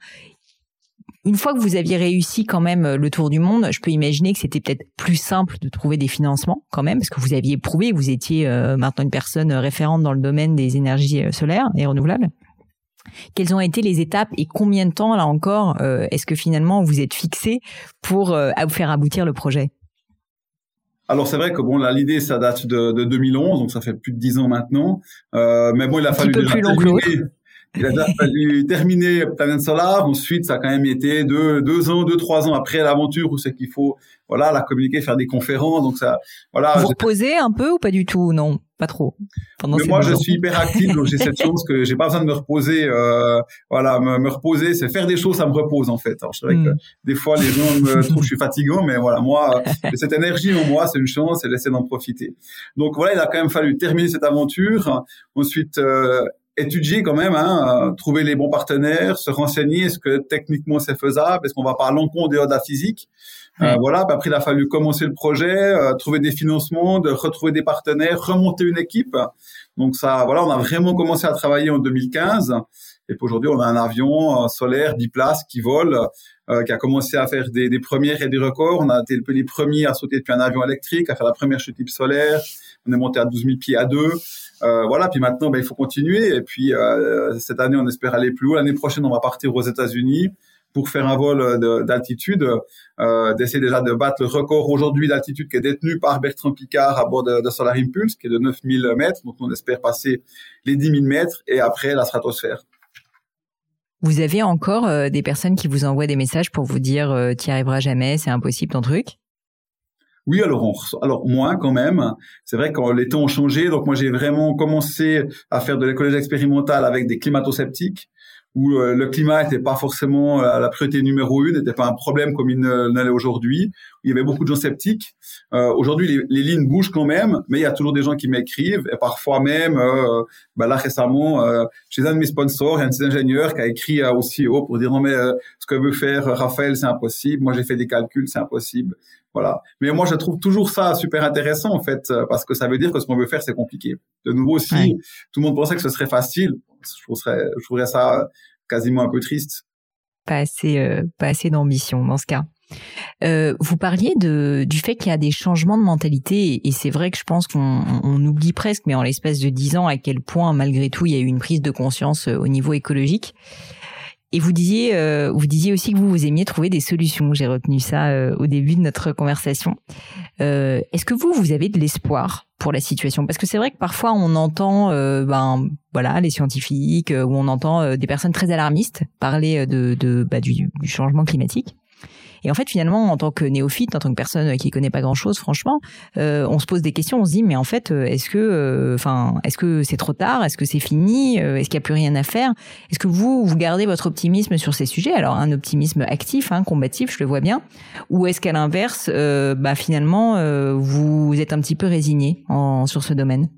Une fois que vous aviez réussi quand même euh, le tour du monde, je peux imaginer que c'était peut-être plus simple de trouver des financements quand même, parce que vous aviez prouvé vous étiez maintenant une personne référente dans le domaine des énergies solaires et renouvelables. Quelles ont été les étapes et combien de temps là encore est-ce que finalement vous êtes fixé pour faire aboutir le projet? Alors c'est vrai que bon là l'idée ça date de, de, 2011 donc ça fait plus de dix ans maintenant euh, mais bon il a fallu plus il a fallu terminer Planète Solar. Ensuite, ça a quand même été deux, deux ans, deux, trois ans après l'aventure où c'est qu'il faut, voilà, la communiquer, faire des conférences. Donc ça, voilà. Vous reposez un peu ou pas du tout? Non, pas trop. Pendant Mais moi, je suis hyper actif, donc j'ai cette chance que j'ai pas besoin de me reposer. Euh, voilà, me, me reposer, c'est faire des choses, ça me repose en fait. Alors, je que hmm. des fois les gens me trouvent que je suis fatigant, mais voilà, moi, cette énergie en moi, c'est une chance et j'essaie d'en profiter. Donc voilà, il a quand même fallu terminer cette aventure. Ensuite, euh, étudier quand même, hein, euh, trouver les bons partenaires, se renseigner, est-ce que techniquement c'est faisable, est-ce qu'on va pas à l'encontre des de la physique. Euh, voilà, puis après il a fallu commencer le projet, euh, trouver des financements, de retrouver des partenaires, remonter une équipe. Donc ça, voilà, on a vraiment commencé à travailler en 2015. Et puis aujourd'hui, on a un avion solaire 10 places qui vole, qui a commencé à faire des, des, premières et des records. On a été les premiers à sauter depuis un avion électrique, à faire la première chute type solaire. On est monté à 12 000 pieds à deux. Euh, voilà, puis maintenant, ben, il faut continuer. Et puis euh, cette année, on espère aller plus haut. L'année prochaine, on va partir aux États-Unis pour faire un vol d'altitude, euh, d'essayer déjà de battre le record aujourd'hui d'altitude qui est détenu par Bertrand Picard à bord de, de, Solar Impulse, qui est de 9000 mètres. Donc, on espère passer les 10 000 mètres et après la stratosphère. Vous avez encore euh, des personnes qui vous envoient des messages pour vous dire euh, tu n'y arriveras jamais, c'est impossible ton truc oui, alors, alors moins quand même. C'est vrai que les temps ont changé. Donc moi, j'ai vraiment commencé à faire de l'écologie expérimentale avec des climato-sceptiques où euh, le climat n'était pas forcément euh, la priorité numéro une, n'était pas un problème comme il ne l'est aujourd'hui. Il y avait beaucoup de gens sceptiques. Euh, aujourd'hui, les, lignes bougent quand même, mais il y a toujours des gens qui m'écrivent et parfois même, euh, bah là récemment, euh, chez un de mes sponsors, il y a un de ingénieurs qui a écrit aussi haut pour dire non mais ce que veut faire Raphaël, c'est impossible. Moi, j'ai fait des calculs, c'est impossible. Voilà. Mais moi, je trouve toujours ça super intéressant en fait, parce que ça veut dire que ce qu'on veut faire, c'est compliqué. De nouveau, si tout le monde pensait que ce serait facile, je trouverais, je trouverais ça quasiment un peu triste. Pas assez, euh, pas assez d'ambition dans ce cas. Euh, vous parliez de, du fait qu'il y a des changements de mentalité et c'est vrai que je pense qu'on on oublie presque, mais en l'espace de dix ans, à quel point malgré tout il y a eu une prise de conscience euh, au niveau écologique. Et vous disiez, euh, vous disiez aussi que vous vous aimiez trouver des solutions. J'ai retenu ça euh, au début de notre conversation. Euh, Est-ce que vous, vous avez de l'espoir pour la situation? Parce que c'est vrai que parfois on entend, euh, ben voilà, les scientifiques ou on entend des personnes très alarmistes parler de, de bah, du, du, changement climatique. Et en fait, finalement, en tant que néophyte, en tant que personne qui connaît pas grand-chose, franchement, euh, on se pose des questions. On se dit, mais en fait, euh, est-ce que, euh, enfin, est-ce que c'est trop tard? Est-ce que c'est fini? Est-ce qu'il n'y a plus rien à faire? Est-ce que vous, vous gardez votre optimisme sur ces sujets? Alors, un optimisme actif, hein, combatif, je le vois bien. Ou est-ce qu'à l'inverse, bah finalement, vous êtes un petit peu résigné en, sur ce domaine?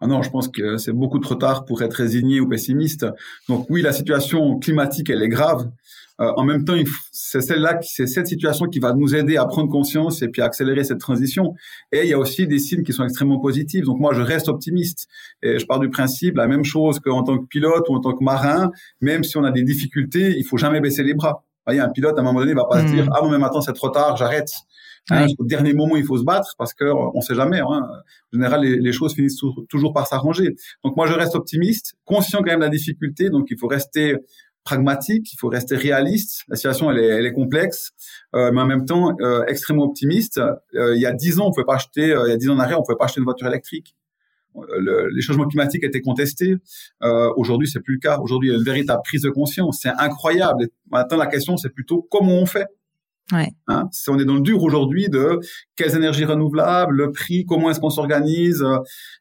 Ah non, je pense que c'est beaucoup trop tard pour être résigné ou pessimiste. Donc oui, la situation climatique, elle est grave. Euh, en même temps, c'est celle-là, c'est cette situation qui va nous aider à prendre conscience et puis à accélérer cette transition. Et il y a aussi des signes qui sont extrêmement positifs. Donc moi, je reste optimiste et je pars du principe la même chose qu'en tant que pilote ou en tant que marin. Même si on a des difficultés, il faut jamais baisser les bras. Vous voyez, un pilote à un moment donné va pas se dire hmm. ah non mais maintenant c'est trop tard, j'arrête. Hein, au dernier moment, il faut se battre parce que on sait jamais. Hein. En général, les, choses finissent toujours par s'arranger. Donc moi, je reste optimiste, conscient quand même de la difficulté. Donc il faut rester pragmatique, il faut rester réaliste. La situation, elle est, elle est complexe, euh, mais en même temps euh, extrêmement optimiste. Euh, il y a dix ans, on pouvait pas acheter, il y a dix ans en arrière, on pouvait pas acheter une voiture électrique. Le, les changements climatiques étaient contestés. Aujourd'hui, c'est plus le cas. Aujourd'hui, il y a une véritable prise de conscience. C'est incroyable. maintenant, la question, c'est plutôt comment on fait. Hein, on est dans le dur aujourd'hui de quelles énergies renouvelables, le prix, comment est-ce qu'on s'organise.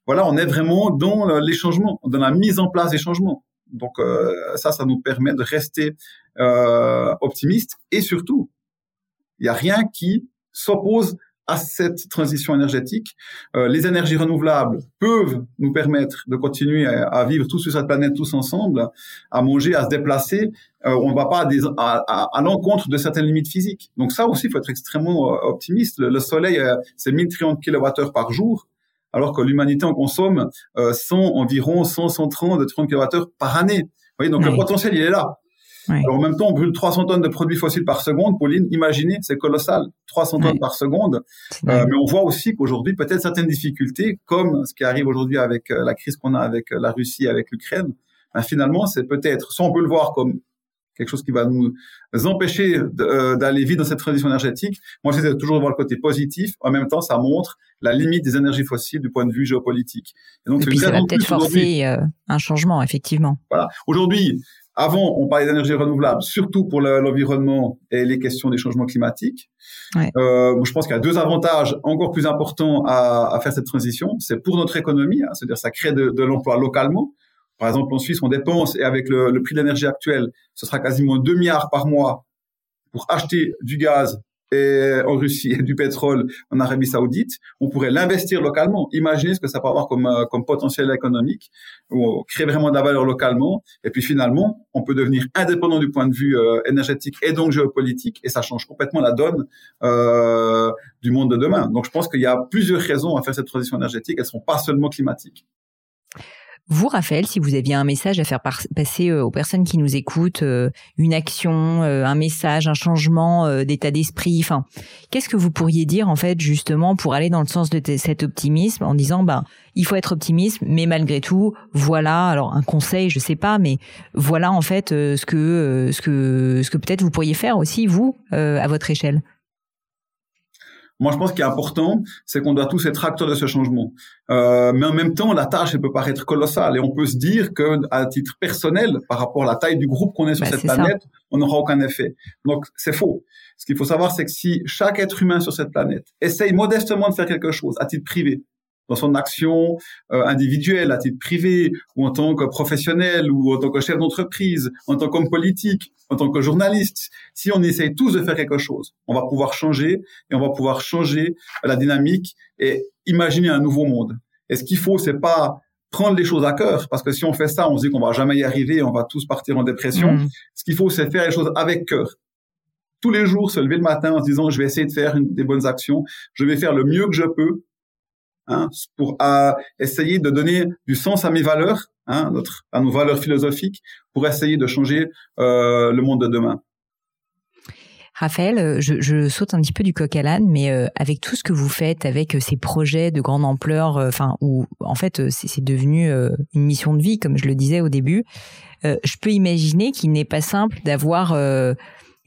voilà, on est vraiment dans les changements, dans la mise en place des changements. Donc euh, ça, ça nous permet de rester euh, optimiste et surtout, il n'y a rien qui s'oppose à cette transition énergétique. Euh, les énergies renouvelables peuvent nous permettre de continuer à, vivre tous sur cette planète, tous ensemble, à manger, à se déplacer. on ne va pas à, à, l'encontre de certaines limites physiques. Donc ça aussi, il faut être extrêmement optimiste. Le, soleil, c'est 1030 kWh par jour alors que l'humanité en consomme euh, 100, environ 100, 130 de 30 kWh par année. Vous voyez, donc le potentiel, il est là. Alors en même temps, on brûle 300 tonnes de produits fossiles par seconde. Pauline, imaginez, c'est colossal, 300 tonnes par seconde. Euh, mais on voit aussi qu'aujourd'hui, peut-être certaines difficultés, comme ce qui arrive aujourd'hui avec euh, la crise qu'on a avec euh, la Russie, avec l'Ukraine, ben, finalement, c'est peut-être, soit on peut le voir comme quelque chose qui va nous empêcher d'aller vite dans cette transition énergétique. Moi, j'essaie toujours de voir le côté positif. En même temps, ça montre la limite des énergies fossiles du point de vue géopolitique. Et donc, puis ça va peut-être forcer euh, un changement, effectivement. Voilà. Aujourd'hui, avant, on parlait d'énergie renouvelable, surtout pour l'environnement et les questions des changements climatiques. Ouais. Euh, je pense qu'il y a deux avantages encore plus importants à, à faire cette transition. C'est pour notre économie, hein, c'est-à-dire ça crée de, de l'emploi localement. Par exemple, en Suisse, on dépense, et avec le, le prix de l'énergie actuel, ce sera quasiment 2 milliards par mois pour acheter du gaz et en Russie et du pétrole en Arabie Saoudite, on pourrait l'investir localement. Imaginez ce que ça peut avoir comme, euh, comme potentiel économique, où on crée vraiment de la valeur localement, et puis finalement, on peut devenir indépendant du point de vue euh, énergétique et donc géopolitique, et ça change complètement la donne euh, du monde de demain. Donc je pense qu'il y a plusieurs raisons à faire cette transition énergétique, elles ne sont pas seulement climatiques. Vous, Raphaël, si vous aviez un message à faire passer euh, aux personnes qui nous écoutent, euh, une action, euh, un message, un changement d'état d'esprit, enfin, qu'est-ce que vous pourriez dire en fait justement pour aller dans le sens de cet optimisme en disant, ben, il faut être optimiste, mais malgré tout, voilà, alors un conseil, je sais pas, mais voilà en fait ce que ce que ce que peut-être vous pourriez faire aussi vous à votre échelle? Moi, je pense qu'il est important, c'est qu'on doit tous être acteurs de ce changement. Euh, mais en même temps, la tâche, elle peut paraître colossale. Et on peut se dire que, à titre personnel, par rapport à la taille du groupe qu'on est sur bah, cette planète, on n'aura aucun effet. Donc, c'est faux. Ce qu'il faut savoir, c'est que si chaque être humain sur cette planète essaye modestement de faire quelque chose à titre privé, dans son action euh, individuelle, à titre privé, ou en tant que professionnel, ou en tant que chef d'entreprise, en tant qu'homme politique, en tant que journaliste. Si on essaye tous de faire quelque chose, on va pouvoir changer et on va pouvoir changer la dynamique et imaginer un nouveau monde. Et ce qu'il faut, c'est pas prendre les choses à cœur, parce que si on fait ça, on se dit qu'on va jamais y arriver, on va tous partir en dépression. Mmh. Ce qu'il faut, c'est faire les choses avec cœur. Tous les jours, se lever le matin en se disant, je vais essayer de faire des bonnes actions, je vais faire le mieux que je peux, hein, pour essayer de donner du sens à mes valeurs, hein, à nos valeurs philosophiques, pour essayer de changer euh, le monde de demain. Raphaël, euh, je, saute un petit peu du coq à l'âne, mais euh, avec tout ce que vous faites, avec ces projets de grande ampleur, enfin où en fait c'est devenu une mission de vie, comme je le disais au début, je peux imaginer qu'il n'est pas simple d'avoir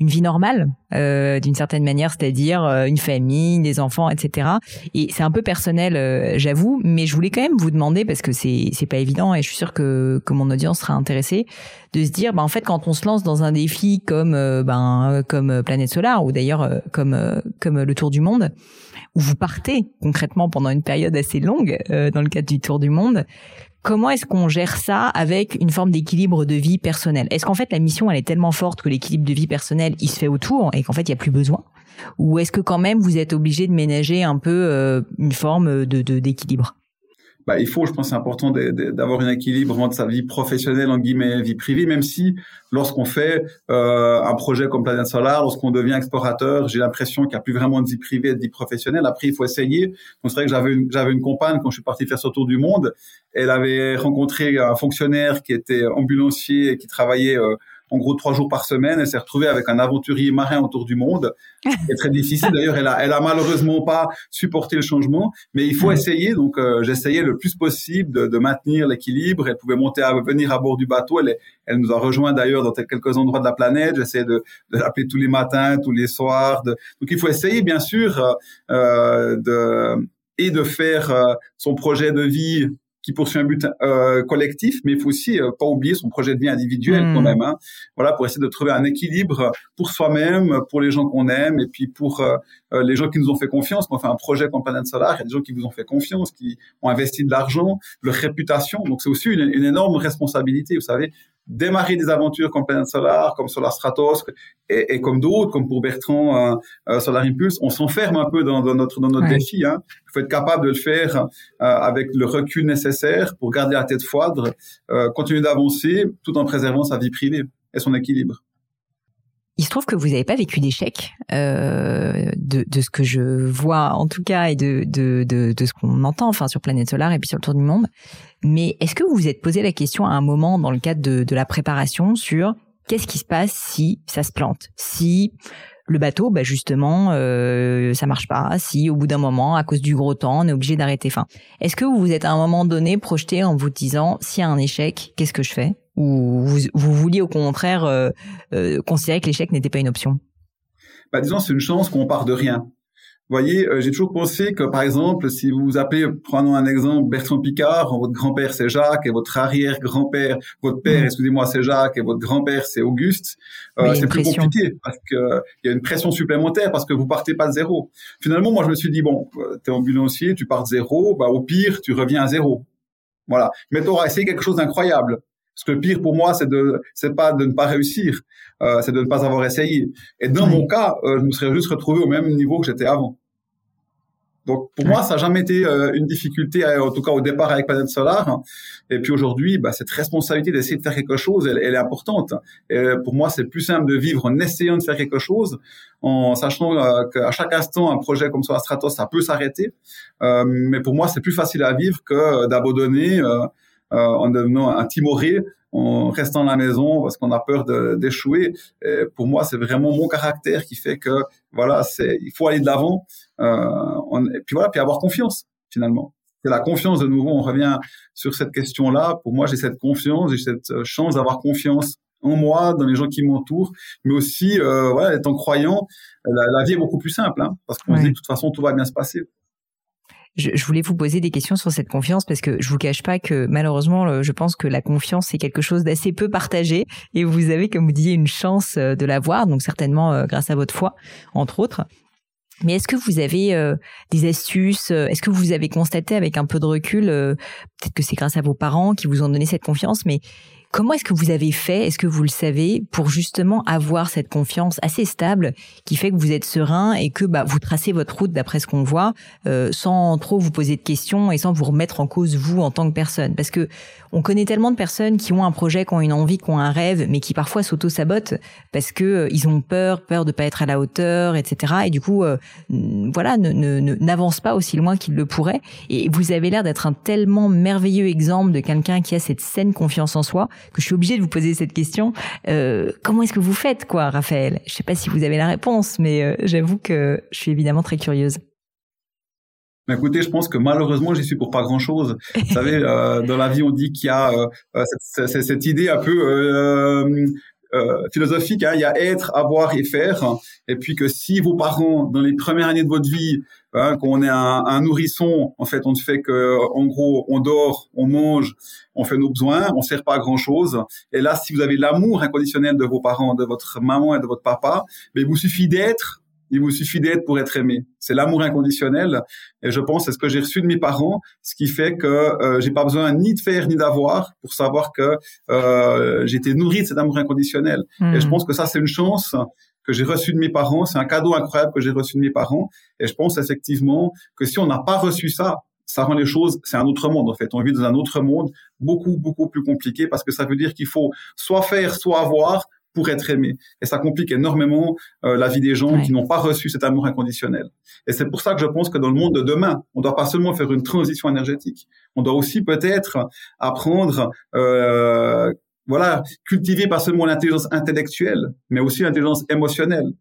une vie normale euh, d'une certaine manière, c'est-à-dire euh, une famille, des enfants, etc. Et c'est un peu personnel, euh, j'avoue, mais je voulais quand même vous demander parce que c'est c'est pas évident et je suis sûre que que mon audience sera intéressée de se dire, bah en fait, quand on se lance dans un défi comme ben comme Planète Solaire ou d'ailleurs comme comme le Tour du Monde, où vous partez concrètement pendant une période assez longue dans le cadre du Tour du Monde, Comment est-ce qu'on gère ça avec une forme d'équilibre de vie personnelle? Est-ce qu'en fait la mission elle est tellement forte que l'équilibre de vie personnelle il se fait autour et qu'en fait il y a plus besoin? Ou est-ce que quand même vous êtes obligé de ménager un peu euh, une forme de d'équilibre? Bah, il faut, je pense, c'est important d'avoir un équilibre entre sa vie professionnelle en guillemets, vie privée, même si lorsqu'on fait euh, un projet comme Planète Solar, lorsqu'on devient explorateur, j'ai l'impression qu'il n'y a plus vraiment de vie privée et de vie professionnelle. Après, il faut essayer. C'est vrai que j'avais une, j'avais une compagne quand je suis parti faire ce tour du monde. Elle avait rencontré un fonctionnaire qui était ambulancier et qui travaillait euh, en gros trois jours par semaine. Elle s'est retrouvée avec un aventurier marin autour du monde. C'est très difficile. D'ailleurs, elle a, elle a malheureusement pas supporté le changement, mais il faut essayer. Donc, euh, j'essayais le plus possible de, de maintenir l'équilibre. Elle pouvait monter à venir à bord du bateau. Elle, elle nous a rejoint d'ailleurs dans quelques endroits de la planète. J'essayais de, de l'appeler tous les matins, tous les soirs. De... Donc, il faut essayer, bien sûr, euh, euh de et de faire euh, son projet de vie qui poursuit un but euh, collectif, mais il faut aussi euh, pas oublier son projet de vie individuel quand hmm. même. Hein. Voilà, pour essayer de trouver un équilibre pour soi-même, pour les gens qu'on aime, et puis pour euh, les gens qui nous ont fait confiance. Quand on fait un projet comme Planète Solar, il y a des gens qui vous ont fait confiance, qui ont investi de l'argent, leur réputation. Donc c'est aussi une, une, énorme responsabilité. Vous savez, démarrer des aventures comme Planète Solar, comme Solar Stratos, et, et comme d'autres, comme pour Bertrand euh, euh Solar Impulse, on s'enferme un peu dans, dans notre dans notre défi. Hein. Il faut être capable de le faire euh, avec le recul nécessaire pour garder la tête froide, continuer d'avancer tout en préservant sa vie privée et son équilibre. Il se trouve que vous n'avez pas vécu d'échec euh, de, de, ce que je vois en tout cas et de, de, de, de ce qu'on entend enfin sur Planète Solaire et puis sur le tour du monde. Mais est-ce que vous vous êtes posé la question à un moment dans le cadre de, de la préparation sur qu'est-ce qui se passe si ça se plante, si le bateau, bah justement, euh, ça marche pas. Si au bout d'un moment, à cause du gros temps, on est obligé d'arrêter? Enfin, est-ce que vous vous êtes à un moment donné projeté en vous disant, s'il y a un échec, qu'est-ce que je fais? Ou vous, vous vouliez au contraire euh, euh, considérer que l'échec n'était pas une option? Bah, Disons, c'est une chance qu'on part de rien voyez, euh, j'ai toujours pensé que, par exemple, si vous vous appelez, prenons un exemple, Bertrand Picard, votre grand-père c'est Jacques et votre arrière-grand-père, votre père, mm. excusez-moi, c'est Jacques et votre grand-père c'est Auguste, euh, c'est plus compliqué parce que il y a une pression supplémentaire parce que vous partez pas de zéro. Finalement, moi, je me suis dit bon, euh, t'es ambulancier, tu pars de zéro, bah au pire, tu reviens à zéro. Voilà. Mais tu auras essayé quelque chose d'incroyable. Parce que le pire pour moi, c'est de, c'est pas de ne pas réussir, euh, c'est de ne pas avoir essayé. Et dans mon cas, euh, je me serais juste retrouvé au même niveau que j'étais avant. Donc pour moi, ça n'a jamais été euh, une difficulté, en tout cas au départ avec Planète Solar. Et puis aujourd'hui, bah, cette responsabilité d'essayer de faire quelque chose, elle, elle est importante. Et pour moi, c'est plus simple de vivre en essayant de faire quelque chose, en sachant qu'à chaque instant, un projet comme Solar Stratos, ça peut s'arrêter. mais pour moi, c'est plus facile à vivre que d'abandonner euh, en devenant un timoré, en restant à la maison parce qu'on a peur d'échouer. Pour moi, c'est vraiment mon caractère qui fait que voilà, c'est il faut aller de l'avant. Euh, et puis voilà, puis avoir confiance finalement. C'est la confiance de nouveau. On revient sur cette question-là. Pour moi, j'ai cette confiance, j'ai cette chance d'avoir confiance en moi, dans les gens qui m'entourent, mais aussi, euh, voilà, étant croyant, la, la, vie est beaucoup plus simple, hein, parce qu'on se dit de toute façon tout va bien se passer je, je, voulais vous poser des questions sur cette confiance parce que je vous cache pas que malheureusement, je pense que la confiance c'est quelque chose d'assez peu partagé et vous avez, comme vous disiez, une chance euh, de l'avoir, donc certainement euh, grâce à votre foi, entre autres. Mais est-ce que vous avez euh, des astuces Est-ce que vous avez constaté avec un peu de recul, peut-être que c'est grâce à vos parents qui vous ont donné cette confiance, mais Comment est-ce que vous avez fait, est-ce que vous le savez, pour justement avoir cette confiance assez stable qui fait que vous êtes serein et que bah, vous tracez votre route d'après ce qu'on voit, euh, sans trop vous poser de questions et sans vous remettre en cause vous en tant que personne? Parce que on connaît tellement de personnes qui ont un projet, qui ont une envie, qui ont un rêve, mais qui parfois s'auto-sabotent parce que euh, ils ont peur, peur de pas être à la hauteur, etc. Et du coup, euh, voilà, ne n'avancent pas aussi loin qu'ils le pourraient. Et vous avez l'air d'être un tellement merveilleux exemple de quelqu'un qui a cette saine confiance en soi que je suis obligée de vous poser cette question. Euh, comment est-ce que vous faites, quoi, Raphaël? Je sais pas si vous avez la réponse, mais euh, j'avoue que je suis évidemment très curieuse. écoutez, je pense que malheureusement, j'y suis pour pas grand-chose. Vous savez, euh, dans la vie, on dit qu'il y a cette, cette, cette, idée un peu euh, philosophique, hein, il y a être, avoir et faire, et puis que si vos parents, dans les premières années de votre vie, hein, qu'on est un, un, nourrisson, en fait, on ne fait que, en gros, on dort, on mange, on fait nos besoins, on sert pas à grand chose. Et là, si vous avez l'amour inconditionnel de vos parents, de votre maman et de votre papa, mais il vous suffit d'être il vous suffit d'être pour être aimé. C'est l'amour inconditionnel. Et je pense c'est ce que j'ai reçu de mes parents, ce qui fait que euh, j'ai pas besoin ni de faire ni d'avoir pour savoir que euh, été nourri de cet amour inconditionnel. Et je hmm. pense que ça c'est une chance que j'ai reçue de mes parents. C'est un cadeau incroyable que j'ai reçu de mes parents. Et je pense effectivement que si on n'a pas reçu ça, ça rend les choses, c'est un autre monde en fait. On vit dans un autre monde beaucoup beaucoup plus compliqué parce que ça veut dire qu'il faut soit faire, soit avoir pour être aimé. Et ça complique énormément euh, la vie des gens qui n'ont pas reçu cet amour inconditionnel. Et c'est pour ça que je pense que dans le monde de demain, on doit pas seulement faire une transition énergétique, on doit aussi peut-être apprendre, euh, voilà, cultiver pas seulement l'intelligence intellectuelle, mais aussi l'intelligence émotionnelle.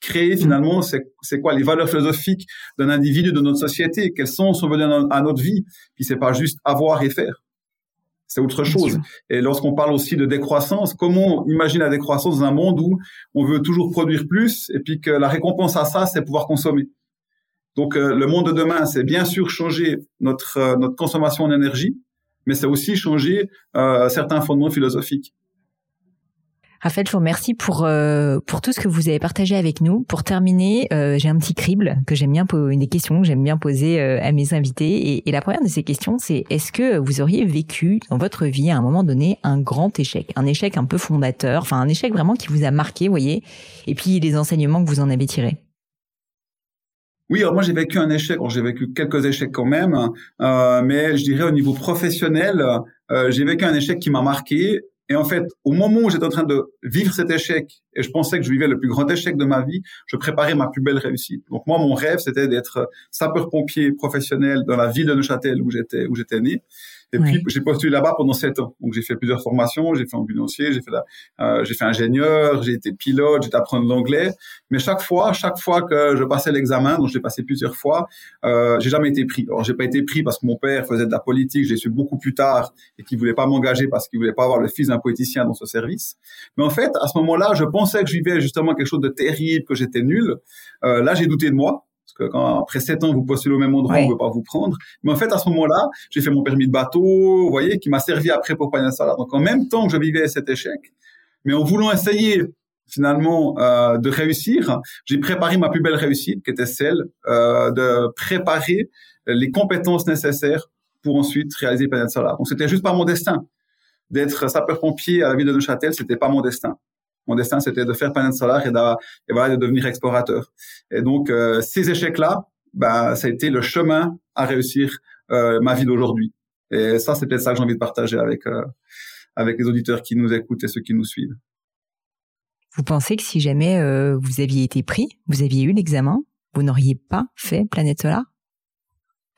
Créer mm. finalement, c'est quoi les valeurs philosophiques d'un individu de notre société, quels sens sont venus à notre vie, puis c'est pas juste avoir et faire c'est autre chose. Et lorsqu'on parle aussi de décroissance, comment imaginer la décroissance dans un monde où on veut toujours produire plus et puis que la récompense à ça, c'est pouvoir consommer? Donc euh, le monde de demain, c'est bien sûr changer notre euh, notre consommation d'énergie, mais c'est aussi changer euh, certains fondements philosophiques. Raphaël, je vous remercie pour euh, pour tout ce que vous avez partagé avec nous. Pour terminer, euh, j'ai un petit crible que j'aime bien une des questions que j'aime bien poser euh, à mes invités. Et, et, la première de ces questions, c'est est-ce que vous auriez vécu dans votre vie à un moment donné un grand échec, un échec un peu fondateur, enfin un échec vraiment qui vous a marqué, voyez, et puis les enseignements que vous en avez tirés. Oui, alors moi j'ai vécu un échec, j'ai vécu quelques échecs quand même, euh, mais je dirais au niveau professionnel, euh, j'ai vécu un échec qui m'a marqué et en fait, au moment où j'étais en train de vivre cet échec, et je pensais que je vivais le plus grand échec de ma vie, je préparais ma plus belle réussite. Donc moi, mon rêve, c'était d'être sapeur-pompier professionnel dans la ville de Neuchâtel où j'étais, où j'étais né. Et puis j'ai postulé là-bas pendant sept ans. Donc j'ai fait plusieurs formations, j'ai fait ambulancier, j'ai fait euh, j'ai fait ingénieur, j'ai été pilote, j'ai apprendre l'anglais. Mais chaque fois, chaque fois que je passais l'examen, donc je l'ai passé plusieurs fois, euh, j'ai jamais été pris. Alors j'ai pas été pris parce que mon père faisait de la politique, j'ai su beaucoup plus tard et qu'il voulait pas m'engager parce qu'il voulait pas avoir le fils d'un politicien dans ce service. Mais en fait, à ce moment-là, je pensais que je vivais justement quelque chose de terrible, que j'étais nul. Euh, là, j'ai douté de moi que quand après sept ans vous postulez au même endroit, on veut pas vous prendre. Mais en fait, à ce moment-là, j'ai fait mon permis de bateau, vous voyez, qui m'a servi après pour Panier Salade. Donc en même temps que je vivais cet échec, mais en voulant essayer finalement euh, de réussir, j'ai préparé ma plus belle réussite, qui était celle euh, de préparer les compétences nécessaires pour ensuite réaliser Planète Solar. Donc c'était juste pas mon destin d'être sapeur-pompier à la ville de Neuchâtel, c'était pas mon destin. Mon destin, c'était de faire Planète Solar et, et voilà, de devenir explorateur. Et donc, euh, ces échecs-là, bah, ça a été le chemin à réussir euh, ma vie d'aujourd'hui. Et ça, c'est peut-être ça que j'ai envie de partager avec euh, avec les auditeurs qui nous écoutent et ceux qui nous suivent. Vous pensez que si jamais euh, vous aviez été pris, vous aviez eu l'examen, vous n'auriez pas fait Planète Solar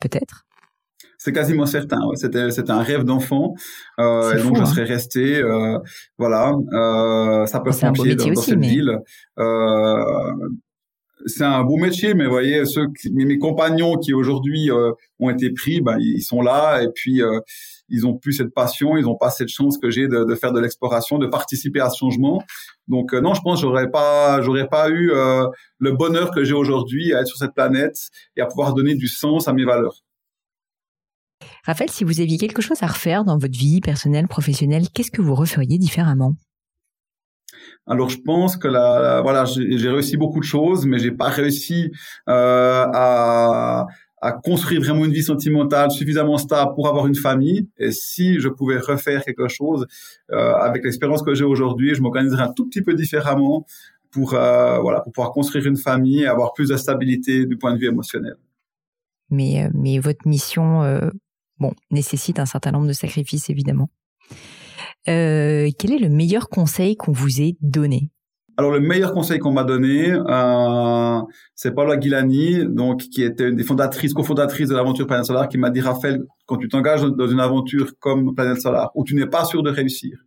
Peut-être? C'est quasiment certain. Ouais. C'était c'était un rêve d'enfant. Euh, et donc je hein. serais resté, euh, voilà, euh, ça peut dans, dans cette ville. Euh, c'est un beau métier, mais vous voyez, ceux mes, compagnons qui aujourd'hui euh, ont été pris, ben, ils sont là et puis euh, ils ont plus cette passion, ils ont pas cette chance que j'ai de, de, faire de l'exploration, de participer à ce changement. Donc euh, non, je pense j'aurais pas, j'aurais pas eu le bonheur que j'ai aujourd'hui à être sur cette planète et à pouvoir donner du sens à mes valeurs. Raphaël, si vous aviez quelque chose à refaire dans votre vie personnelle, professionnelle, qu'est-ce que vous referiez différemment? Alors je pense que là, voilà, j'ai réussi beaucoup de choses, mais j'ai pas réussi euh, à, à construire vraiment une vie sentimentale suffisamment stable pour avoir une famille. Et si je pouvais refaire quelque chose euh, avec l'expérience que j'ai aujourd'hui, je m'organiserais un tout petit peu différemment pour euh, voilà pour pouvoir construire une famille et avoir plus de stabilité du point de vue émotionnel. Mais mais votre mission bon, nécessite un certain nombre de sacrifices, évidemment. Euh, quel est le meilleur conseil qu'on vous ait donné? Alors le meilleur conseil qu'on m'a donné, euh, c'est Paula Guilani, donc qui était une des fondatrices, cofondatrices de l'aventure Planète Solar, qui m'a dit Raphaël, quand tu t'engages dans une aventure comme Planète Solar, où tu n'es pas sûr de réussir,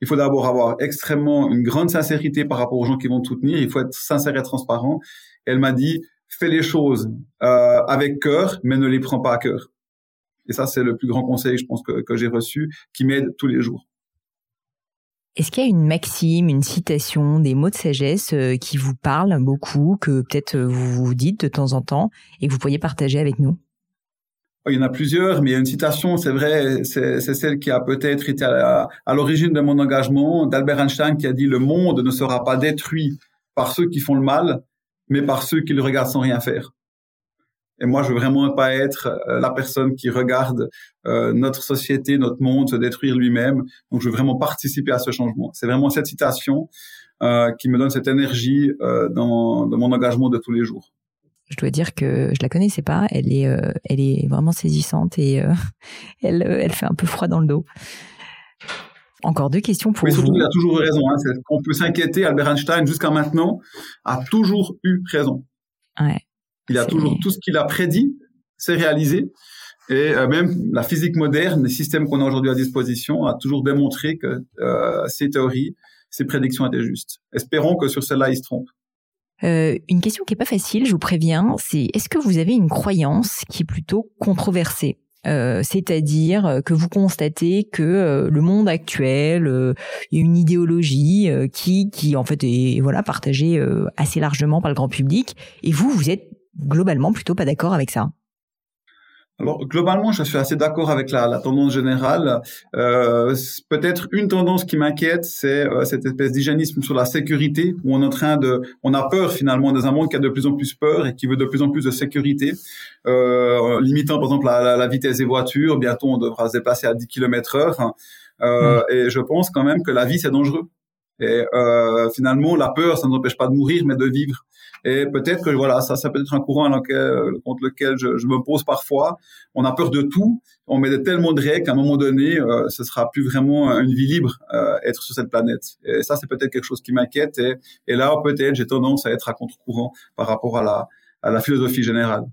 Il faut d'abord avoir extrêmement une grande sincérité par rapport aux gens qui vont te soutenir. Il faut être sincère et transparent. elle m'a dit, fais les choses euh, avec cœur, mais ne les prends pas à cœur. Et ça, c'est le plus grand conseil, je pense, que, que j'ai reçu, qui m'aide tous les jours. Est-ce qu'il y a une maxime, une citation, des mots de sagesse euh, qui vous parlent beaucoup, que peut-être euh, vous vous dites de temps en temps et que vous pourriez partager avec nous? Oh, il y en a plusieurs, mais il y a une citation, c'est vrai, c'est celle qui a peut-être été à, l'origine de mon engagement, d'Albert Einstein, qui a dit « Le monde ne sera pas détruit par ceux qui font le mal, mais par ceux qui le regardent sans rien faire ». Et moi, je veux vraiment pas être euh, la personne qui regarde euh, notre société, notre monde se détruire lui-même. Donc, je veux vraiment participer à ce changement. C'est vraiment cette citation euh, qui me donne cette énergie dans, dans, mon engagement de tous les jours. Je dois dire que je la connaissais pas. Elle est, elle est vraiment saisissante et elle, elle fait un peu froid dans le dos. Encore deux questions pour Mais surtout, vous. il a toujours eu raison. Hein. On peut s'inquiéter. Albert Einstein, jusqu'à maintenant, a toujours eu raison. Ouais. Il a toujours tout ce qu'il a prédit, c'est réalisé. Et euh, même la physique moderne, les systèmes qu'on a aujourd'hui à disposition, a toujours démontré que euh, ces théories, ces prédictions étaient justes. Espérons que sur celle-là, il se trompe. Euh, une question qui est pas facile, je vous préviens, c'est est-ce que vous avez une croyance qui est plutôt controversée? Euh, c'est-à-dire que vous constatez que le monde actuel, y a une idéologie qui, qui en fait est voilà partagée assez largement par le grand public, et vous, vous êtes globalement plutôt pas d'accord avec ça. Alors globalement, je suis assez d'accord avec la, la, tendance générale. Euh, Peut-être une tendance qui m'inquiète, c'est euh, cette espèce d'hygiénisme sur la sécurité, où on est en train de, on a peur finalement dans un monde qui a de plus en plus peur et qui veut de plus en plus de sécurité, euh, limitant par exemple la, la, vitesse des voitures. Bientôt, on devra se déplacer à 10 km heure. Euh, mmh. Et je pense quand même que la vie c'est dangereux. Et euh, finalement, la peur, ça ne nous empêche pas de mourir, mais de vivre. Et peut-être que voilà, ça, ça peut être un courant contre lequel je, je, me pose parfois. On a peur de tout. On met tellement de règles qu'à un moment donné, euh, ce sera plus vraiment une vie libre euh, être sur cette planète. Et ça, c'est peut-être quelque chose qui m'inquiète. Et, et, là, peut-être, j'ai tendance à être à contre-courant par rapport à la, à la philosophie générale.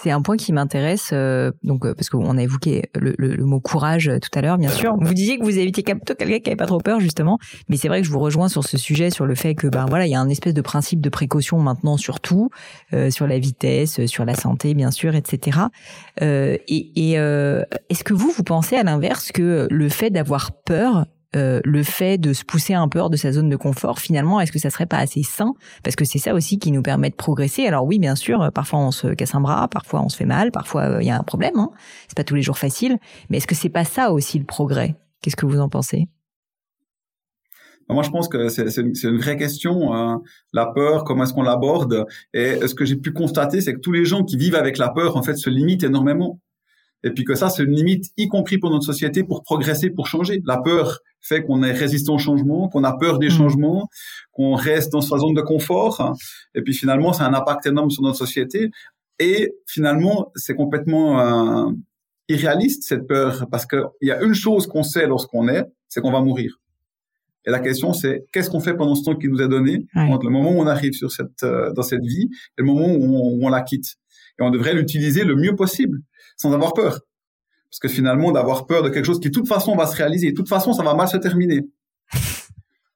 C'est un point qui m'intéresse, euh, donc euh, parce qu'on a évoqué le, le, le, mot courage euh, tout à l'heure, bien sûr. Vous disiez que vous évitiez plutôt quelqu'un qui avait pas trop peur, justement, mais c'est vrai que je vous rejoins sur ce sujet, sur le fait que ben voilà, il y a un espèce de principe de précaution maintenant sur tout, euh, sur la vitesse, sur la santé, bien sûr, etc. et, et est-ce que vous, vous pensez à l'inverse que le fait d'avoir peur euh, le fait de se pousser un peu hors de sa zone de confort, finalement, est-ce que ça serait pas assez sain? Parce que c'est ça aussi qui nous permet de progresser. Alors oui, bien sûr, parfois on se casse un bras, parfois on se fait mal, parfois euh, il y a un problème. Hein. C'est pas tous les jours facile. Mais est-ce que c'est pas ça aussi le progrès? Qu'est-ce que vous en pensez? Moi, je pense que c'est une, une, vraie question. Hein. La peur, comment est-ce qu'on l'aborde? Et ce que j'ai pu constater, c'est que tous les gens qui vivent avec la peur, en fait, se limitent énormément. Et puis que ça, c'est une limite, y compris pour notre société, pour progresser, pour changer. La peur fait qu'on est résistant au changement, qu'on a peur des mmh. changements, qu'on reste dans sa zone de confort. Et puis finalement, c'est un impact énorme sur notre société. Et finalement, c'est complètement euh, irréaliste cette peur, parce qu'il y a une chose qu'on sait lorsqu'on est, c'est qu'on va mourir. Et la question, c'est qu'est-ce qu'on fait pendant ce temps qui nous est donné entre le moment où on arrive sur cette, euh, dans cette vie et le moment où on, où on la quitte. Et on devrait l'utiliser le mieux possible sans avoir peur. Parce que finalement, d'avoir peur de quelque chose qui, de toute façon, va se réaliser, de toute façon, ça va mal se terminer.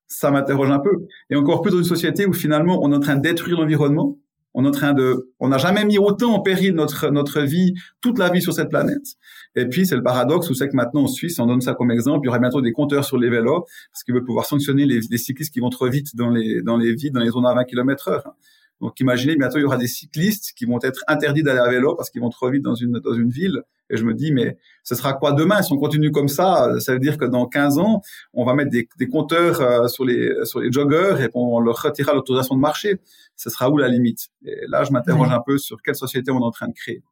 Ça m'interroge un peu. Et encore plus dans une société où finalement, on est en train de détruire l'environnement. On est en train de, on n'a jamais mis autant en péril notre, notre vie, toute la vie sur cette planète. Et puis, c'est le paradoxe où c'est que maintenant, en Suisse, on donne ça comme exemple, il y aura bientôt des compteurs sur les vélos, parce qu'ils veulent pouvoir sanctionner les, les, cyclistes qui vont trop vite dans les, dans les villes, dans les zones à 20 km heure. Donc imaginez, bientôt il y aura des cyclistes qui vont être interdits d'aller à vélo parce qu'ils vont trop vite dans une dans une ville. Et je me dis, mais ce sera quoi demain? Si on continue comme ça, ça veut dire que dans 15 ans, on va mettre des, des compteurs euh, sur les sur les joggeurs et on leur retirera l'autorisation de marcher. Ce sera où la limite? Et là, je m'interroge un peu sur quelle société on est en train de créer.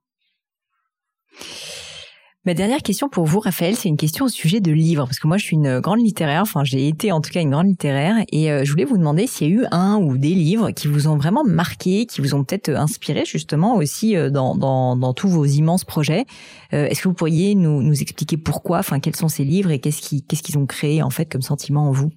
Ma dernière question pour vous, Raphaël, c'est une question au sujet de livres, parce que moi je suis une grande littéraire, enfin j'ai été en tout cas une grande littéraire, et euh, je voulais vous demander s'il y a eu un ou des livres qui vous ont vraiment marqué, qui vous ont peut-être inspiré justement aussi euh, dans, dans, dans, tous vos immenses projets. Euh, est-ce que vous pourriez nous, nous expliquer pourquoi, enfin quels sont ces livres et qu'est-ce qu'ils ont créé en fait comme sentiment en vous?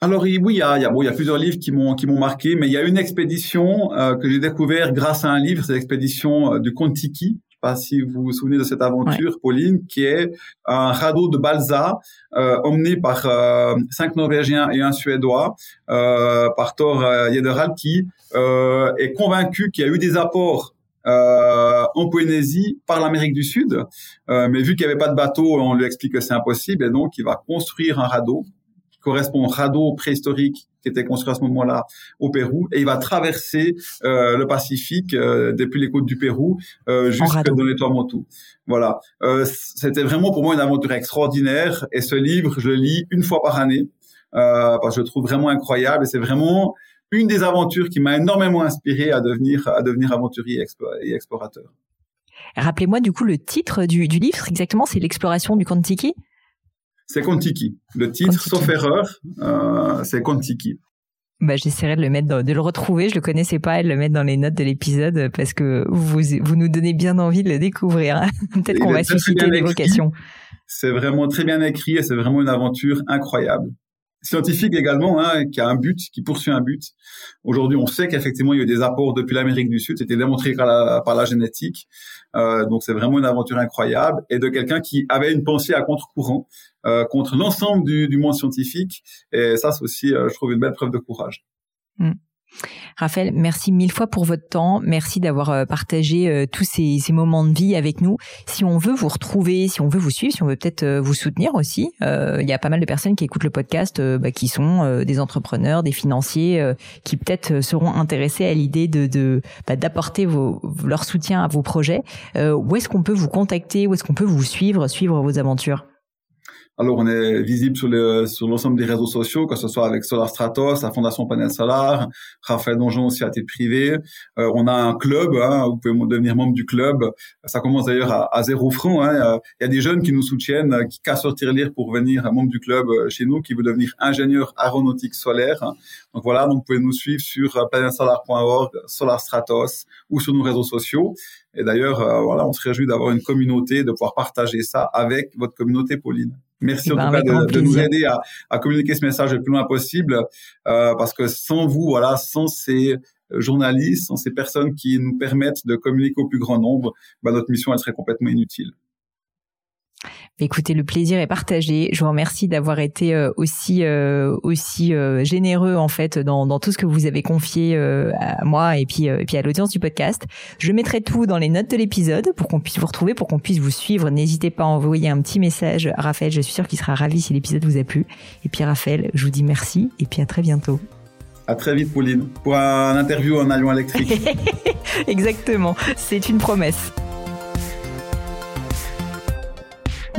Alors oui, il y a, plusieurs livres qui m'ont qui m'ont marqué, mais il y a une expédition que j'ai découvert grâce à un livre, c'est l'expédition du Kontiki pas si vous vous souvenez de cette aventure, Pauline, qui est un radeau de balsa euh, emmené par euh, cinq Norvégiens et un Suédois, euh, par Thor Yederal, qui est convaincu qu'il y a eu des apports en Polynésie par l'Amérique du Sud, mais vu qu'il n'y avait pas de bateau, on lui explique que c'est impossible, et donc il va construire un radeau correspond au radeau préhistorique qui était construit à ce moment-là au Pérou, et il va traverser euh, le Pacifique euh, depuis les côtes du Pérou euh, jusqu'à dans les Tuamotu. Voilà, euh, c'était vraiment pour moi une aventure extraordinaire, et ce livre, je le lis une fois par année euh, parce que je le trouve vraiment incroyable, et c'est vraiment une des aventures qui m'a énormément inspiré à devenir à devenir aventurier et explorateur. Rappelez-moi du coup le titre du, du livre exactement, c'est l'exploration du Kontiki c'est Kontiki. Le titre, sauf erreur, euh, c'est Kontiki. Bah, j'essaierai de le mettre, de le retrouver. Je le connaissais pas et de le mettre dans les notes de l'épisode parce que vous, vous nous donnez bien envie de le découvrir. Peut-être qu'on va susciter des vocations. C'est vraiment très bien écrit et c'est vraiment une aventure incroyable scientifique également, hein, qui a un but, qui poursuit un but. Aujourd'hui, on sait qu'effectivement, il y a eu des apports depuis l'Amérique du Sud, c'était démontré par la, par la génétique. Euh, donc, c'est vraiment une aventure incroyable et de quelqu'un qui avait une pensée à contre-courant euh, contre l'ensemble du, du, monde scientifique. Et ça, c'est aussi, euh, je trouve, une belle preuve de courage. Mm. Raphaël, merci mille fois pour votre temps. Merci d'avoir euh, partagé euh, tous ces, moments de vie avec nous. Si on veut vous retrouver, si on veut vous suivre, si on veut peut-être euh, vous soutenir aussi, il y a pas mal de personnes qui écoutent le podcast, bah, qui sont des entrepreneurs, des financiers, qui peut-être seront intéressés à l'idée de, bah, d'apporter leur soutien à vos projets. où est-ce qu'on peut vous contacter? Où est-ce qu'on peut vous suivre, suivre vos aventures? Alors, on est visible sur, le, sur l'ensemble des réseaux sociaux, que ce soit avec Solar Stratos, la Fondation Panel Solar, Raphaël Donjon aussi à titre privé. Euh, on a un club, hein, vous pouvez devenir membre du club. Ça commence d'ailleurs à, zéro franc. Hein. Il y a des jeunes qui nous soutiennent, qui cassent leur tirelire pour venir membre du club euh, chez nous, qui veulent devenir ingénieur aéronautique solaire. Donc voilà, donc vous pouvez nous suivre sur euh, planetsolar.org, Solar Stratos ou sur nos réseaux sociaux. Et d'ailleurs, voilà, on se réjouit d'avoir une communauté, de pouvoir partager ça avec votre communauté, Pauline. Merci en ben, tout cas de, nous aider à, à, communiquer ce message le plus loin possible, euh, parce que sans vous, voilà, sans ces journalistes, sans ces personnes qui nous permettent de communiquer au plus grand nombre, ben, notre mission elle serait complètement inutile. Écoutez, le plaisir est partagé. Je vous remercie d'avoir été euh, aussi euh, aussi euh, généreux en fait dans, dans tout ce que vous avez confié à moi et puis et puis à l'audience du podcast. Je mettrai tout dans les notes de l'épisode pour qu'on puisse vous retrouver, pour qu'on puisse vous suivre. N'hésitez pas à envoyer un petit message à Raphaël. Je suis sûre qu'il sera ravi si l'épisode vous a plu. Et puis Raphaël, je vous dis merci et puis à très bientôt. À très vite, Pauline, pour un interview en avion électrique. Exactement, c'est une promesse.